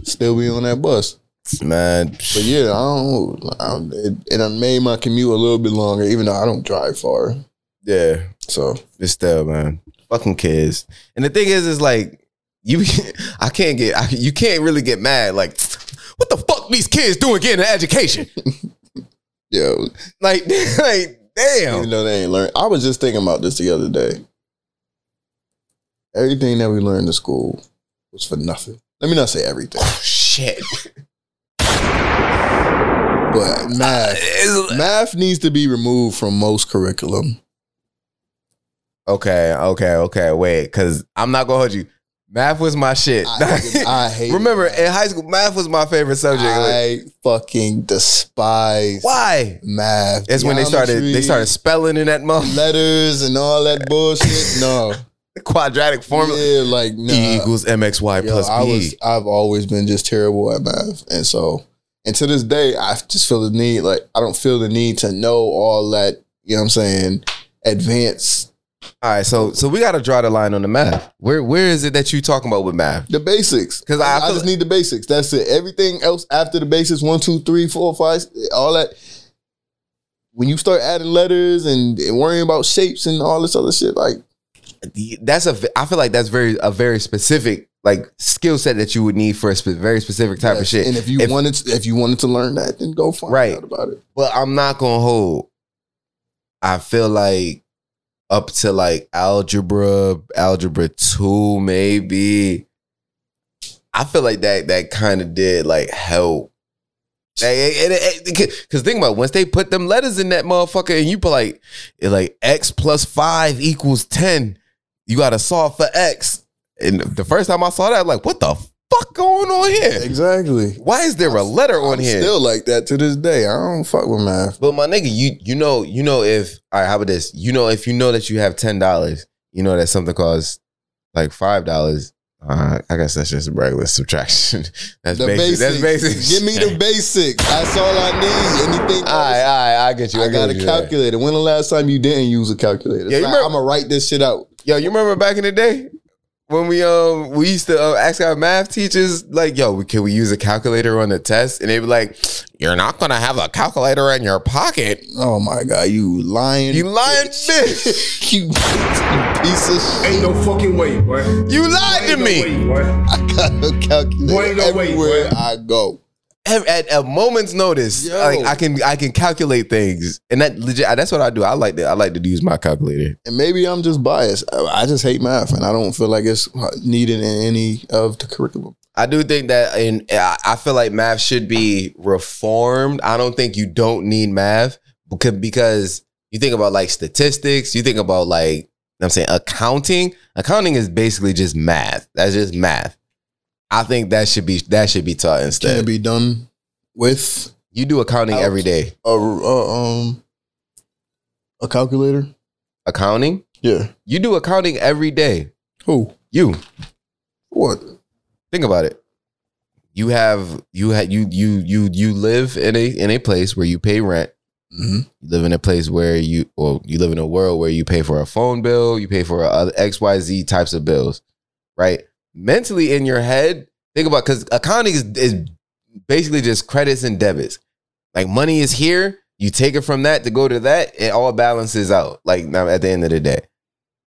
Still be on that bus. Man, But yeah, I don't. I don't it, it done made my commute a little bit longer, even though I don't drive far. yeah, So it's still, man, fucking kids. And the thing is, is like you, I can't get, I, you can't really get mad. Like, what the fuck these kids doing getting an education? yeah, like, like, damn. even though they ain't learned. I was just thinking about this the other day. Everything that we learned in school was for nothing. Let me not say everything, Oh, Shit. but math. math needs to be removed from most curriculum. Okay, okay, okay. Wait, because I'm not gonna hold you. Math was my shit. I, I hate. Remember, math. in high school, math was my favorite subject. Like, I fucking despise why? math. That's when they started. They started spelling in that mother letters and all that bullshit. No, quadratic formula. yeah, like nah. E equals mxy Yo, plus I b. was I've always been just terrible at math. And so and to this day I just feel the need like I don't feel the need to know all that, you know what I'm saying, advanced All right, so so we got to draw the line on the math. Where where is it that you talking about with math? the basics. 'Cause I, I I just like- need the basics. That's it. Everything else after the basics, one, two, three, four, five, all that. When you start adding letters and, and worrying about shapes and all this other shit, like That's a I feel like that's very a very specific like skill set that you would need for a very specific type of shit. And if you If- wanted to, if you wanted to learn that, then go find Right. out about it. But I'm not gonna hold. I feel like up to like algebra, algebra two, maybe. I feel like that that kind of did like help. Because think about it, once they put them letters in that motherfucker, and you put like it like x plus five equals ten, you got to solve for x. And the first time I saw that, I'm like, what the fuck going on here? Exactly. Why is there a letter on I'm here? Still like that to this day. I don't fuck with math. But my nigga, you you know you know if all right, how about this? You know if you know that you have ten dollars, you know that something costs like five dollars. Uh, I guess that's just regular subtraction. That's The basic. That's basic. Give me the basics. That's all I need. Anything else, All right, all right, I get you. I, I got a calculator. When the last time you didn't use a calculator? Yeah, you I'm gonna write this shit out. Yo, you remember back in the day when we um we used to uh, ask our math teachers like, yo, can we use a calculator on the test? And they'd be like, you're not gonna have a calculator in your pocket. Oh my god, you lying, You lying bitch. you, you piece of shit. Ain't no fucking way, boy. You lied to no me. way, boy. I got a calculator Boy, ain't no way, everywhere boy. I go. At a moment's notice, Yo. like I can I can calculate things, and that legit. That's what I do. I like to I like to use my calculator. And maybe I'm just biased. I, I just hate math, and I don't feel like it's needed in any of the curriculum. I do think that, and I feel like math should be reformed. I don't think you don't need math because because you think about like statistics, you think about like you know what I'm saying accounting. Accounting is basically just math. That's just math. I think that should be that should be taught Can instead. it be done with you do accounting Out. every day. a, um a calculator? Accounting. Yeah. You do accounting every day. Who? You. What? think about it. You have you had you you you you live in a in a place where you pay rent. hmm You live in a place where you or you live in a world where you pay for a phone bill, you pay for other X Y Z types of bills, right? Mentally in your head, think about because accounting is, is basically just credits and debits. Like money is here, you take it from that to go to that, it all balances out. Like now at the end of the day.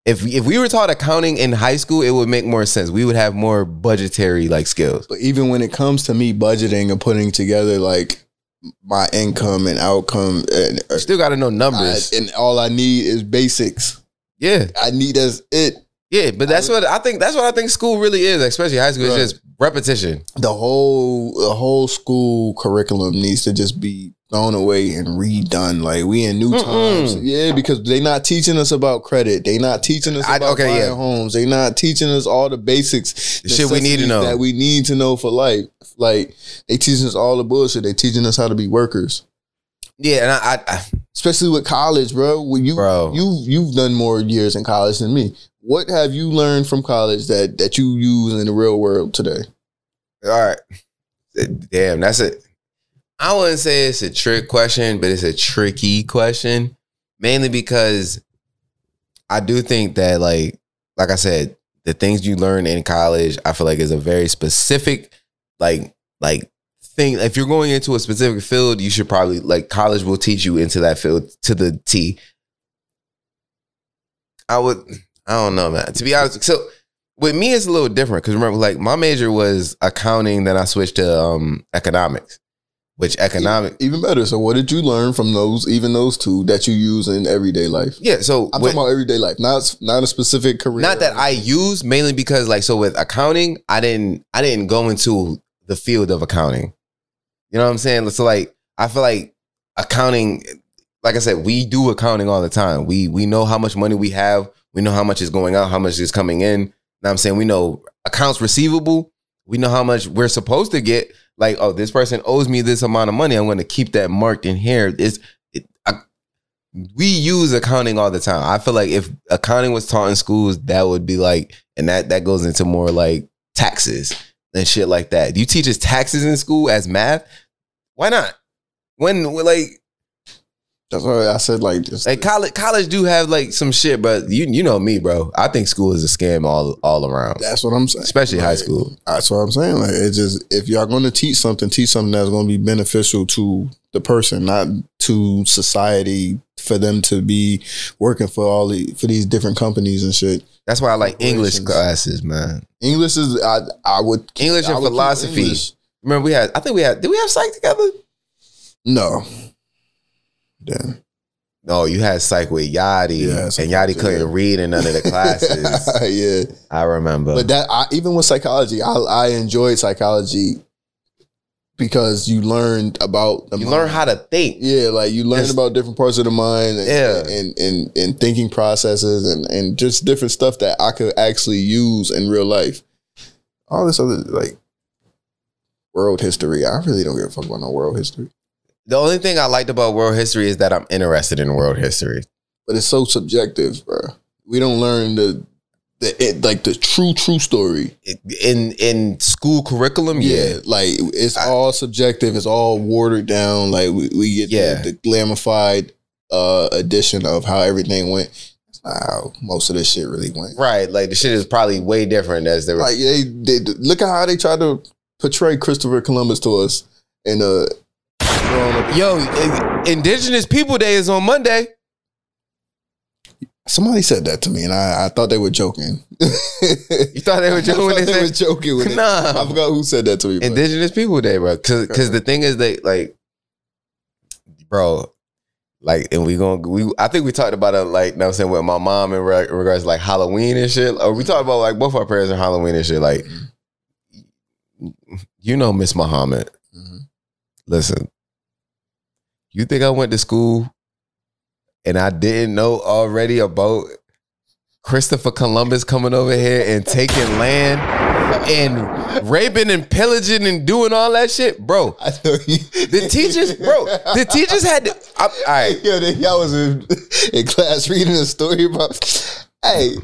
If if we were taught accounting in high school, it would make more sense. We would have more budgetary like skills. But even when it comes to me budgeting and putting together like my income and outcome, and, still got to know numbers. I- and all I need is basics. yeah, I need that's it. Yeah, but that's what I think. That's what I think school really is, especially high school. Right. It's just repetition. The whole the whole school curriculum needs to just be thrown away and redone. Like we in new Mm-mm. times. Yeah, because they not teaching us about credit. They not teaching us I- about okay, buying yeah. homes. They not teaching us all the basics. The shit we need to know. That we need to know for life. Like they teaching us all the bullshit. They teaching us how to be workers. Yeah, and I, I, I Especially with college, bro. When you Bro. you you've done more years in college than me. What have you learned from college that that you use in the real world today? all right. Damn, that's it. I wouldn't say it's a trick question, but it's a tricky question. Mainly because I do think that, like, like I said, the things you learn in college, I feel like is a very specific, like, like thing. If you're going into a specific field, you should probably like college will teach you into that field to the T. I would, I don't know, man. To be honest, so with me, it's a little different because remember, like my major was accounting, then I switched to um economics, which economic, Even better. So, what did you learn from those, even those two that you use in everyday life? yeah. So I'm with- talking about everyday life, not not a specific career. not that I use mainly because like so with accounting, I didn't I didn't go into the field of accounting. You know what I'm saying? So like I feel like accounting, like I said, we do accounting all the time. We we know how much money we have. We know how much is going out, how much is coming in. Now I'm saying we know accounts receivable. We know how much we're supposed to get. Like, oh, this person owes me this amount of money. I'm going to keep that marked in here. It's it, I, we use accounting all the time. I feel like if accounting was taught in schools, that would be like, and that that goes into more like taxes and shit like that. Do you teach us taxes in school as math? Why not? When like That's why I said like just like college college do have like some shit, but you you know me, bro. I think school is a scam all all around, that's what I'm saying. especially high Like, school. That's what I'm saying. Like it's just if y'all going to teach something, teach something that's going to be beneficial to the person, not to society, for them to be working for all the for these different companies and shit. That's why I like English classes, man. English is I I would English I and would philosophy. English. Remember we had? I think we had. Did we have psych together? No. Damn. No, you had psych with Yachty, Yeah, and Yachty couldn't read in none of the classes. yeah. I remember. But that I, even with psychology, I I enjoyed psychology because you learned about the you mind. learn how to think. Yeah, like you learn about different parts of the mind and, Yeah. and, and, and thinking processes and, and just different stuff that I could actually use in real life. All this other like world history. I really don't give a fuck about no world history. The only thing I liked about world history is that I'm interested in world history. But it's so subjective, bro. We don't learn the the it, like the true true story. In in school curriculum, yeah. like it's I- all subjective. It's all watered down. Like we, we get Yeah. the, the glamified uh edition of how everything went. That's not how most of this shit really went. Right. Like the shit is probably way different as they were. Like they, they look at how they tried to portray Christopher Columbus to us in uh up. Yo, Indigenous People Day is on Monday. Somebody said that to me, and I, I thought they were joking. You thought they were joking they they were said joking with it. Nah. I forgot who said that to me. Indigenous People Day, bro. Cause, cause the thing is they like, bro, like, and we gonna we I think we talked about it like, you know what I'm saying, with my mom in re- regards to like Halloween and shit. Or we talked about like both our parents and Halloween and shit. Like, you know, Miss Muhammad. Mhm. Listen, you think I went to school and I didn't know already about Christopher Columbus coming over here and taking land and raping and pillaging and doing all that shit, bro? I you. The teachers, bro, the teachers had to. I, all right, Yo, y'all was in, in class reading a story about. Hey,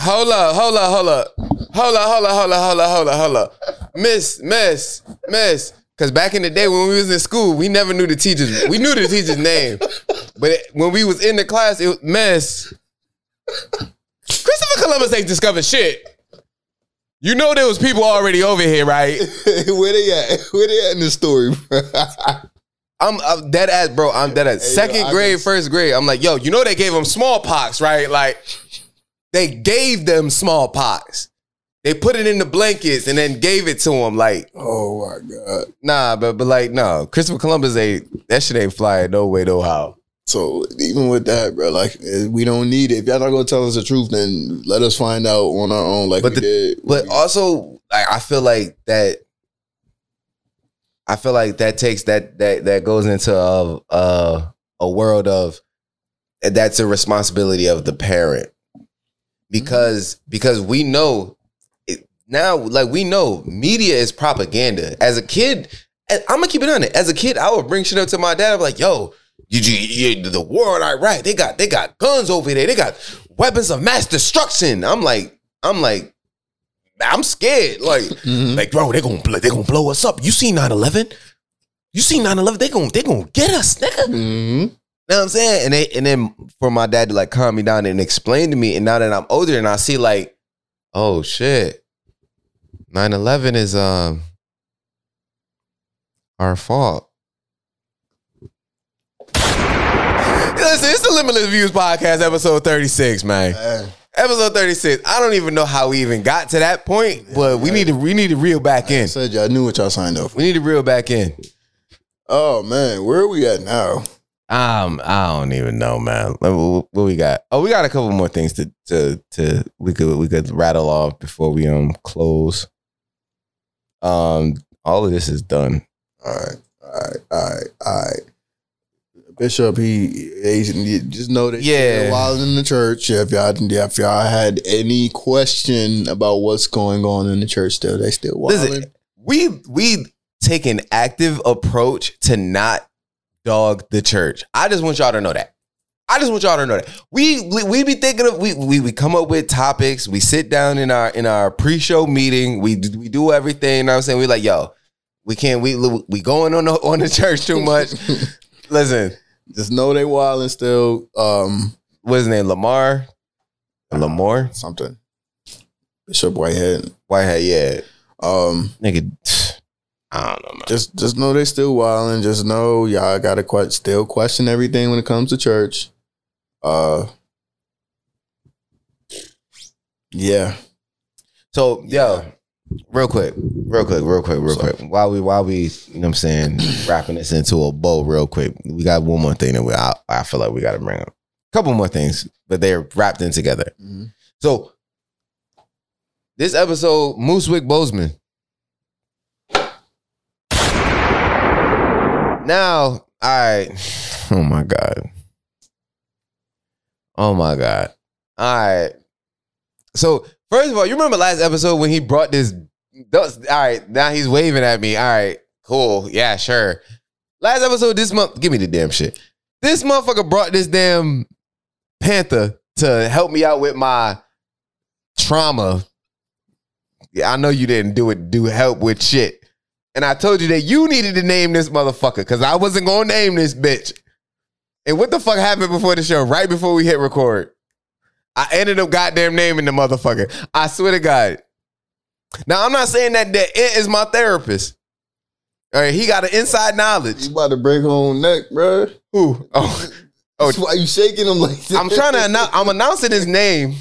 hold up, hold up, hold up, hold up, hold up, hold up, hold up, hold up, hold up, Miss, Miss, Miss. Because back in the day when we was in school, we never knew the teachers. We knew the teacher's name, but it- when we was in the class, it was mess. Christopher Columbus ain't discovered shit. You know there was people already over here, right? where they at? Where they at in the story? bro? I'm, I'm dead ass, bro. I'm dead ass. Hey, Second I grade, first grade. I'm like, yo, you know they gave them smallpox, right? Like, they gave them smallpox. They put it in the blankets and then gave it to him. Like, oh my god! nah, but but like, no, Christopher Columbus ain't that shit ain't flying no way, no how. So even with that, bro, like eh, we don't need it. If y'all not gonna tell us the truth, then let us find out on our own, like But we the- did. But also, like, I feel like that I feel like that takes that that that goes into a a, a world of that's a responsibility of the parent because because we know now like we know media is propaganda. As a kid, I'm gonna keep it on it. As a kid, I would bring shit up to my dad. I'm like, yo. You, you, you, the war in Iraq, they got they got guns over there. They got weapons of mass destruction. I'm like, I'm like, I'm scared. Like, like, bro, they gonna they gonna blow us up. You see 9-11? You see 9-11? They gonna they gonna get us, nigga. Mm-hmm. You know what I'm saying? And they, and then for my dad to like calm me down and explain to me, and now that I'm older and I see like, oh shit, 9-11 is um our fault. Listen, it's the Limitless Views Podcast, episode 36, man. Episode 36. I don't even know how we even got to that point, but we need to we need to reel back I in. said y'all knew what y'all signed up for. We need to reel back in. Oh man, where are we at now? Um, I don't even know, man. Let What we got? Oh, we got a couple more things to to to we could we could rattle off before we um close. Um, all of this is done. All right, all right, all right, all right. Bishop, he, he just know that Yeah. while in the church, if y'all if y'all had any question about what's going on in the church, still they still wilding. We we take an active approach to not dog the church. I just want y'all to know that. I just want y'all to know that. We we, we be thinking of we, we we come up with topics. We sit down in our in our pre-show meeting. We do- we do everything. You know what I'm saying? We like, yo, we can't we we going on the on the church too much. Listen, just know they wilding still. Um, what's his name? Lamar? Lamar? something. Bishop Whitehead. Whitehead, yeah. Um, Nigga, I don't know, man. just just know they still wilding. Just know y'all gotta que- still question everything when it comes to church. Uh, yeah. So, yo, real quick, real quick, real quick, real quick. While we, while we, you know what I'm saying, wrapping this into a bow real quick, we got one more thing that we, I, I feel like we got to bring up. A couple more things, but they're wrapped in together. Mhm. So, this episode, Moosewick Boseman. Now, all right. Oh my God. Oh my God. All right. So, first of all, you remember last episode when he brought this? all right, now he's waving at me. All right, cool. Yeah, sure. Last episode this month, give me the damn shit. This motherfucker brought this damn panther to help me out with my trauma. Yeah, I know you didn't do it, do help with shit. And I told you that you needed to name this motherfucker because I wasn't gonna name this bitch. And what the fuck happened before the show? Right before we hit record. I ended up goddamn naming the motherfucker. I swear to God. Now I'm not saying that that it is my therapist. All right, he got an inside knowledge. You about to break her own neck, bro. Who? Oh, oh, That's why you shaking him like that. I'm trying to announce. I'm announcing his name.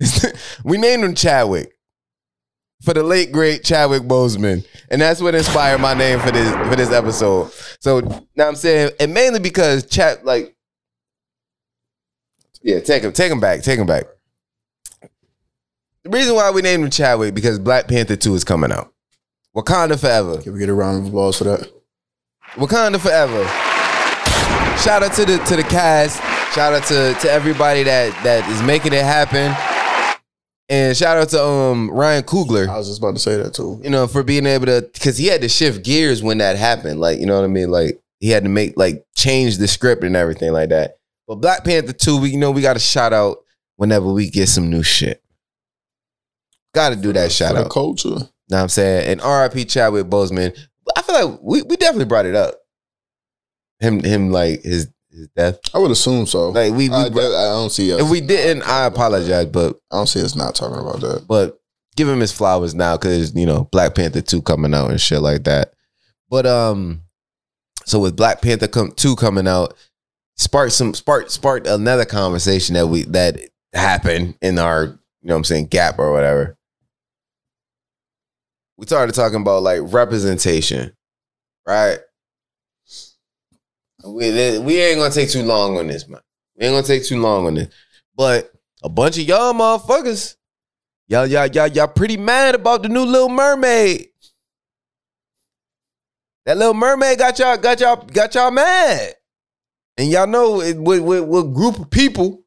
we named him Chadwick for the late great Chadwick Boseman, and that's what inspired my name for this for this episode. So now I'm saying, and mainly because Chad, like, yeah, take him, take him back, take him back. The reason why we named him Chadwick because Black Panther Two is coming out. Wakanda forever. Can we get a round of applause for that? Wakanda forever. Shout out to the to the cast. Shout out to to everybody that that is making it happen. And shout out to um Ryan Coogler. I was just about to say that too. you know, for being able to because he had to shift gears when that happened. Like, you know what I mean? Like he had to make like change the script and everything like that. But Black Panther 2, we you know we gotta shout out whenever we get some new shit. Gotta do that shout For the out. culture. Know what I'm saying? And RIP Chadwick Boseman. I feel like we, we definitely brought it up. Him him like his his death. I would assume so. Like we, we I, I don't see us. if we didn't, I apologize, but I don't see us not talking about that. but give him his flowers now because you know Black Panther two coming out and shit like that. But um, so with Black Panther come, two coming out, sparked some sparked sparked another conversation that we that happened in our you know what I'm saying gap or whatever. We started talking about like representation, right? We we ain't gonna take too long on this, man. We ain't gonna take too long on this, but a bunch of y'all motherfuckers Y'all, y'all, y'all, y'all pretty mad about the new Little Mermaid. That little mermaid got y'all got y'all got y'all mad. And y'all know it, what, what, what group of people.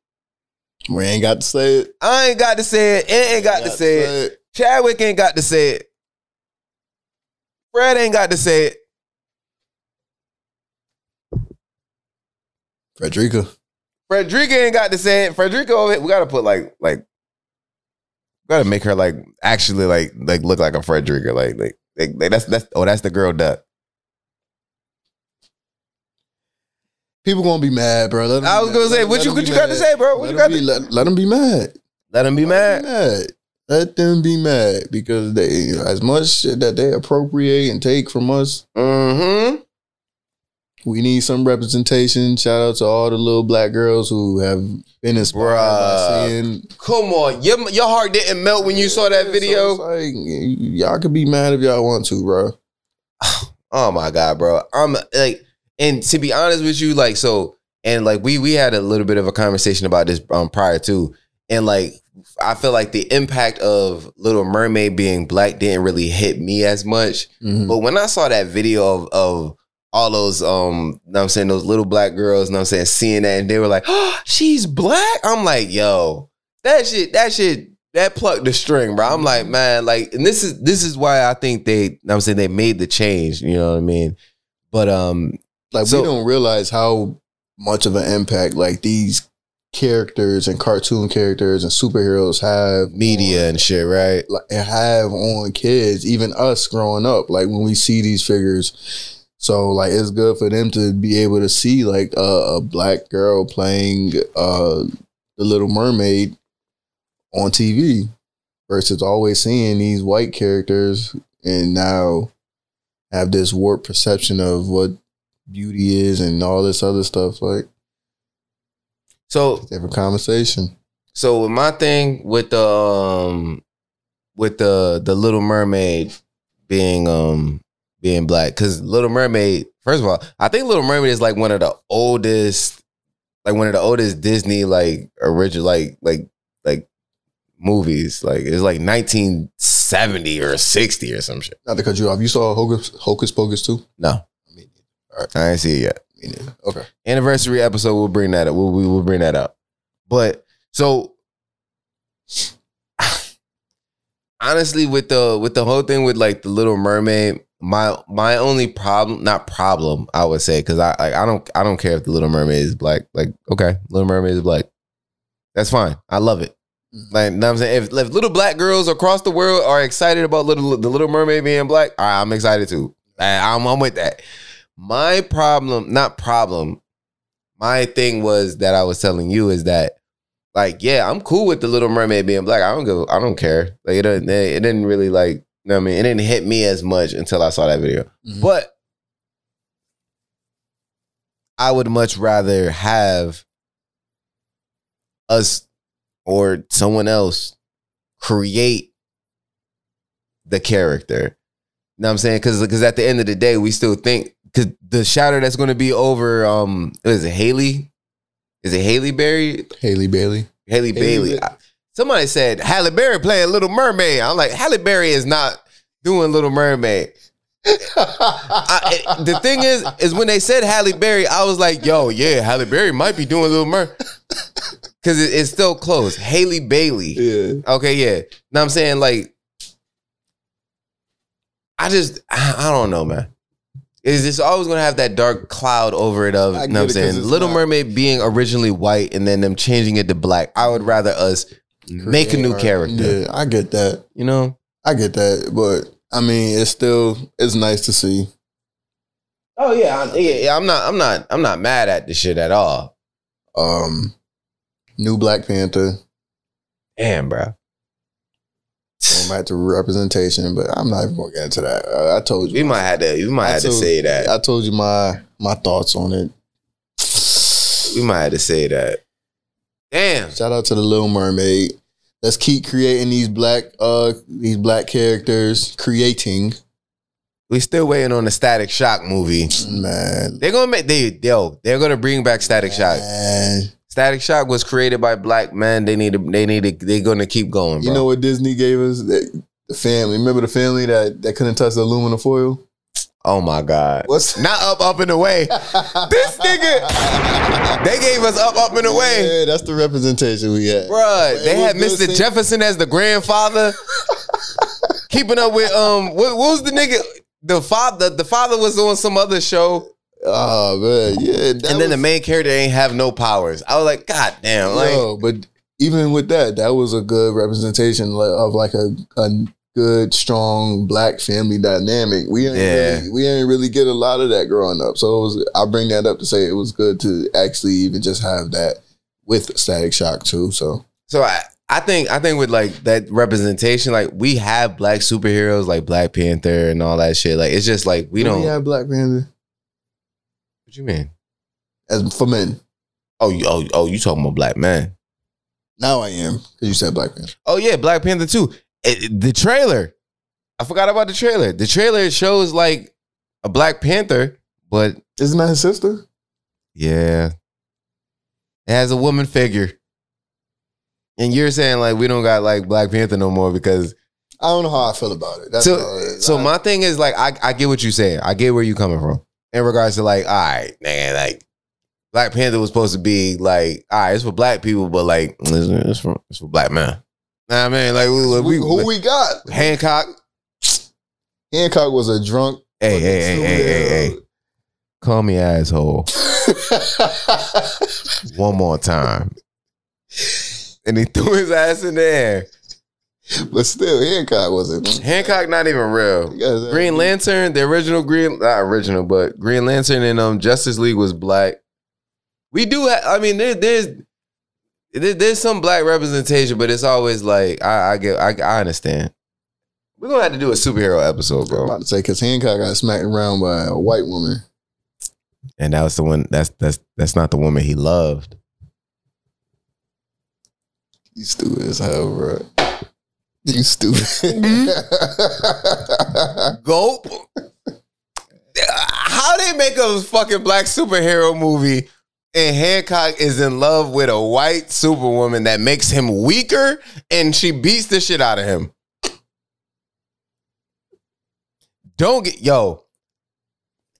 We ain't got to say it. I ain't got to say it. It ain't got to say it. Chadwick ain't got to say it. Fred ain't got to say it. Frederica. Frederica ain't got to say it. Frederica, over here, we gotta put like like, we gotta make her like actually like like look like a Frederica. Like like, like, like that's that's oh that's the girl duck. People gonna be mad, bro. Let I was gonna mad. say, Let- what let you- what you got to say, bro? What Let you got be- to- let, let them be mad. Let them be mad. 'em be mad. Let them be mad because they as much shit that they appropriate and take from us. Mm-hmm. We need some representation. Shout out to all the little black girls who have been inspired Bruh. by seeing Come on, your your heart didn't melt when you saw that video. it's like y'all could be mad if y'all want to, bro. Oh my god, bro. I'm like, and to be honest with you, like, so, and like, we we had a little bit of a conversation about this um prior to, and like, I feel like the impact of Little Mermaid being black didn't really hit me as much. Mhm. But when I saw that video of of all those um, know what I'm saying those little black girls, know what I'm saying, seeing that, and they were like, "Oh, she's black." I'm like, yo, that shit, that shit, that plucked the string, bro. I'm like, man, like, and this is this is why I think they, know what I'm saying, they made the change. You know what I mean? But um, Like So- we don't realize how much of an impact like these characters and cartoon characters and superheroes have media and shit, right? like have on kids, even us growing up. Like when we see these figures, so like it's good for them to be able to see like a, a black girl playing uh the Little Mermaid on TV versus always seeing these white characters and now have this warped perception of what beauty is and all this other stuff. Like So different conversation. So with my thing with the um with the the Little Mermaid being um being black because Little Mermaid first of all I think Little Mermaid is like one of the oldest like one of the oldest Disney like original like like like movies like it's like 1970 or 60 or some shit. Not to cut you off. You saw Hocus, Hocus Pocus too? No, Me neither. All right, I didn't see it yet. Me neither. Okay. anniversary episode we'll bring that up we'll, we will bring that up but so honestly with the with the whole thing with like the little mermaid my my only problem not problem i would say because i like i don't i don't care if the little mermaid is black like okay little mermaid is black that's fine i love it Mhm. like you know what i'm saying if, if little black girls across the world are excited about little the little mermaid being black all right i'm excited too I'm, I'm with that my problem, not problem, my thing was that I was telling you is that, like, yeah, I'm cool with the Little Mermaid being black. I don't go, I don't care. Like, it didn't, it didn't really like, you know what I mean? It didn't hit me as much until I saw that video. Mhm. But I would much rather have us or someone else create the character. You know what I'm saying? Because because at the end of the day, we still think because the shadow that's going to be over um is it Haley? Is it Haley Berry? Haley Bailey. Haley Bailey. Ba- I- Somebody said Halle Berry playing Little Mermaid. I'm like Halle Berry is not doing Little Mermaid. I, the thing is, is when they said Halle Berry, I was like, yo, yeah, Halle Berry might be doing Little Mer, because it, it's still close. Haley Bailey. yeah. Okay, yeah. Now I'm saying like, I just I, I don't know, man. Is this always gonna have that dark cloud over it of you know what I'm 'cause saying? Little not- Mermaid being originally white and then them changing it to black. I would rather us make a new character. Yeah, I get that. You know? I get that. But I mean, it's still it's nice to see. Oh yeah, I, yeah, yeah. I'm not I'm not I'm not mad at the shit at all. Um, new Black Panther. Damn, bro. Going back to representation, but I'm not even gonna get into that. Uh, I told you. We might have to we might I have to say that. I told you my my thoughts on it. We might have to say that. Damn. Shout out to the Little Mermaid. Let's keep creating these black uh these black characters. Creating We still waiting on the Static Shock movie. man. They're gonna make they yo, they're gonna bring back Static Shock. Static Shock was created by black men. They need to they need to they're gonna keep going, bro. You know what Disney gave us? The, the family. Remember the family that, that couldn't touch the aluminum foil? Oh my god. What's Not up, up and away. this nigga. They gave us up, up and away. Yeah, that's the representation we had. Bruh, It they had Mr. Jefferson as the grandfather. Keeping up with um what, what was the nigga? The father the father was on some other show. Oh man, yeah. and then the main character ain't have no powers. I was like, God damn, like Yo, but even with that, that was a good representation of like a, a good, strong black family dynamic. We ain't Yeah. really, we ain't really get a lot of that growing up. So it was. I bring that up to say it was good to actually even just have that with Static Shock too. So So I, I think I think with like that representation, like we have black superheroes like Black Panther and all that shit. Like it's just like we Do don't. We have Black Panther what you mean? as for men. Oh, you oh oh you talking about black man? Now I am because you said Black Panther. Oh yeah, Black Panther too. It- it- the trailer, I forgot about the trailer. The trailer shows like a Black Panther, but Isn't that his sister? yeah, it has a woman figure. And you're saying like we don't got like Black Panther no more because I don't know how I feel about it. That's so it so I- my thing is like I, I get what you're saying. I get where you coming from in regards to like, all right, man, like Black Panther was supposed to be like, all right, it's for black people, but like it's, it's for it's for black men. Nah, I mean, like we, we, who, who we got? Hancock. Hancock was a drunk. Hey, hey, hey, hey, hey, hey. Call me asshole one more time. And he threw his ass in the air. but still, Hancock wasn't. Hancock not even real. Green Lantern, the original Green, not original, but Green Lantern and um Justice League was black. We do, have, I mean, there, there's there, there's some black representation, but it's always like I, I get, I, I understand. We're gonna have to do a superhero episode, I'm bro. about to say because Hancock got smacked around by a white woman. And that was the one. That's that's that's not the woman he loved. You stupid as hell, bro. You stupid. Mm-hmm. Gulp. How they make a fucking black superhero movie and Hancock is in love with a white superwoman that makes him weaker and she beats the shit out of him. Don't get yo.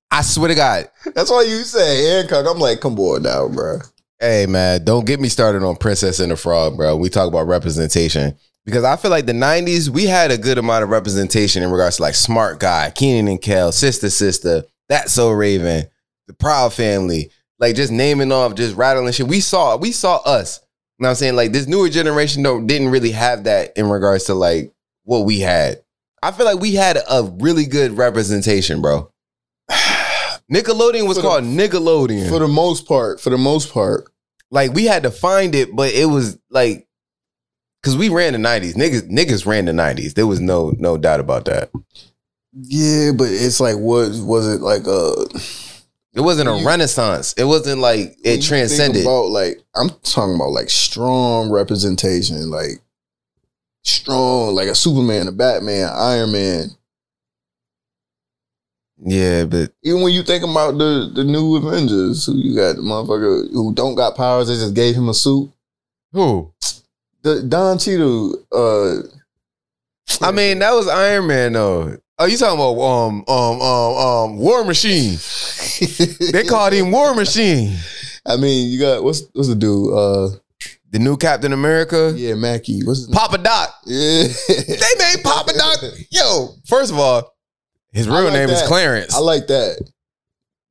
I swear to God. That's why you say Hancock. I'm like, come on now, bro. Hey man, don't get me started on Princess and the Frog, bro. We talk about representation. Because I feel like the 90s, we had a good amount of representation in regards to like Smart Guy, Kenan and Kel, Sister Sister, That's So Raven, The Proud Family, like just naming off, just rattling shit. We saw, we saw us. You know what I'm saying? Like this newer generation don't didn't really have that in regards to like what we had. I feel like we had a really good representation, bro. Nickelodeon was the- called Nickelodeon. For the most part, for the most part, like we had to find it, but it was like because we ran the nineties. Niggas niggas ran the nineties. There was no no doubt about that. yeah, but it's like, what was it like? Uh, It wasn't a You- renaissance. It wasn't like it transcended. About like, I'm talking about like strong representation, like strong, like a Superman, a Batman, Iron Man. yeah, but Even when you think about the the new Avengers, who you got the motherfucker who don't got powers, they just gave him a suit. who? The Don Cheadle, uh, I mean, that was Iron Man though. Oh, you talking about um um um um War Machine? They called him War Machine. I mean, you got what's what's the dude? Uh, The new Captain America, yeah, Mackie. What's his name? Papa Doc. Yeah, They made Papa Doc. Yo, first of all, his real like name is. Clarence. I like that.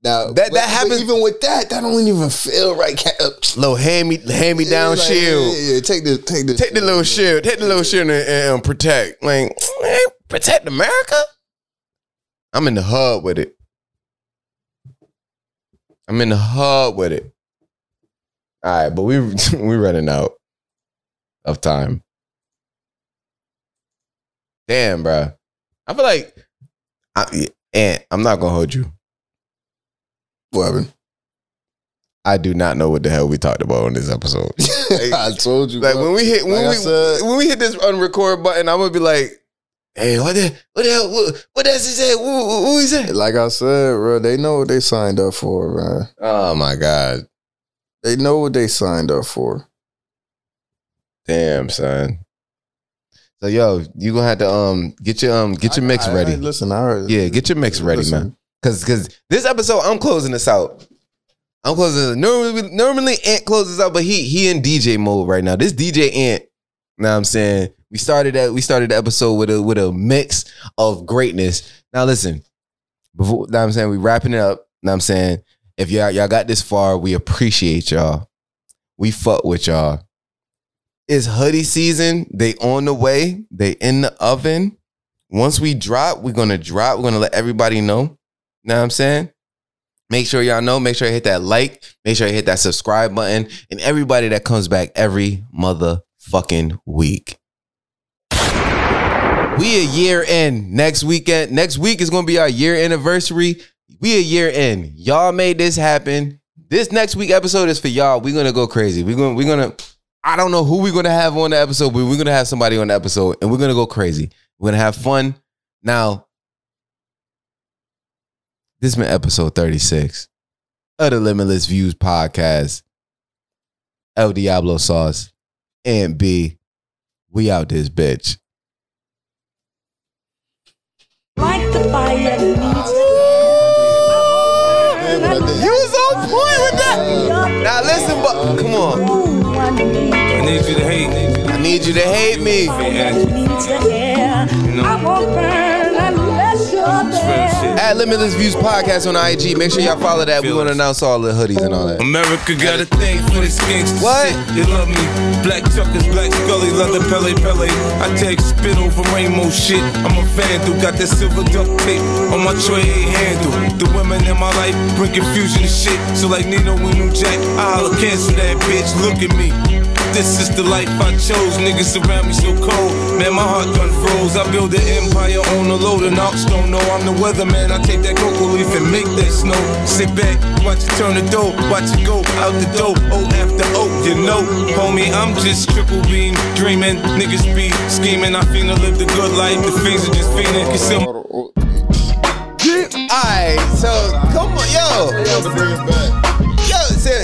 Now That- but- that happens- but even with that, that don't even feel right. Uh, Little hand me hand me down like, shield. Yeah, yeah, take the take the Take the little shield. Take the little shield and, and, protect. Like, protect America? I'm in the hub with it. I'm in the hub with it. All right, but we we running out of time. Damn, bro. I feel like, I, and I'm not gonna hold you. What happened? I do not know what the hell we talked about on this episode. I told you. Like bro. when we hit when Like we said- when we hit this unrecord button, I'm gonna be like, "Hey, what the what the hell? What, what does he say? Who, who, who he say?" like I said, bro, they know what they signed up for, man. Oh my god, They know what they signed up for. damn son. So yo, you gonna have to um get your um get your mix I- I- ready. listen, I heard. Yeah, get your mix ready, listen, man. Cause cause this episode, I'm closing this out. I'm closing. Normally, normally Ant closes out, but he he in DJ mode right now. This DJ Ant. Now I'm saying we started that we started the episode with a with a mix of greatness. Now listen, before now I'm saying we wrapping it up. Now I'm saying if y'all y'all got this far, we appreciate y'all. We fuck with y'all. It's hoodie season. They on the way. They in the oven. Once we drop, we're gonna drop. We're gonna let everybody know. Know what I'm saying? Make sure y'all know. Make sure you hit that like. Make sure you hit that subscribe button. And everybody that comes back every motherfucking week. We a year in next weekend. Next week is gonna be our year anniversary. We a year in. Y'all made this happen. This next week episode is for y'all. We're gonna go crazy. We're gonna we're gonna. I don't know who we're gonna have on the episode, but we're gonna have somebody on the episode, and we're gonna go crazy. We're gonna have fun. Now, this has been episode 36 of the Limitless Views podcast. El Diablo Sauce and B. We out this bitch. Like the fire needs You was on point with that. Now listen, but come on. I need you to hate. I need you to hate me. needs the At Limitless Views Podcast on IG. Make sure y'all follow that. We want to announce all the hoodies and all that. America got a thing for this gangsta What? shit. They love me. Black Chuckers, Black Scully, leather Pelle Pelle. I take spit over rainbow shit. I'm a vandal, got that silver duct tape on my tray handle. The women in my life bring confusion and shit. So like Nino and New Jack, I holla cancel that bitch. Look at me. This is the life I chose. Niggas around me so cold. Man, my heart gun froze. I build an empire on the load and ox don't know I'm the weatherman. I take that cocoa leaf and make that snow. Sit back, watch it turn the dough. Watch it go out the door. O after O, you know. Homie, I'm just triple beam dreaming. Niggas be scheming. I finna live the good life. The fiends are just fiending. Conceal Alright, so come on, yo. Yo, say,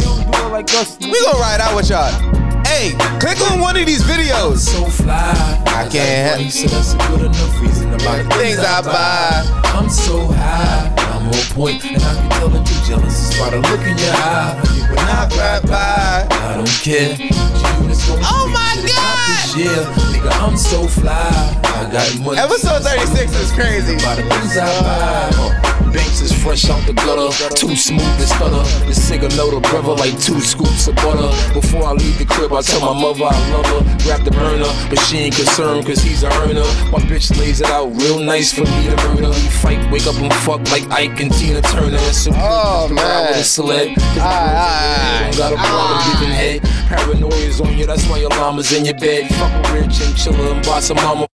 we gonna ride out with y'all. Hey, click on one of these videos. So fly. I can't He said that's a good enough reason to buy Things I buy. I'm so high, I'm on point, and I can tell that you're jealous just by the look in your eye. You would Not not by. I don't care. You is gonna Oh my to the top God. Nigga, I'm so fly. I got money. Episode 36 is crazy. By the things I buy. Banks is fresh out the gutter, too smooth to stutter. The cigar know the brother like two scoops of butter. Before I leave the crib, I tell my mother I love her. Grab the burner, but she ain't concerned cause he's a earner. My bitch lays it out real nice for me to murder. We fight, wake up and fuck like Ike and Tina Turner. And so Oh, man. with a celeb. Cause Aye, don't got a problem giving head. Paranoia's on you, that's why your llama's in your bed. Fuck a rich and chiller and boss a mama.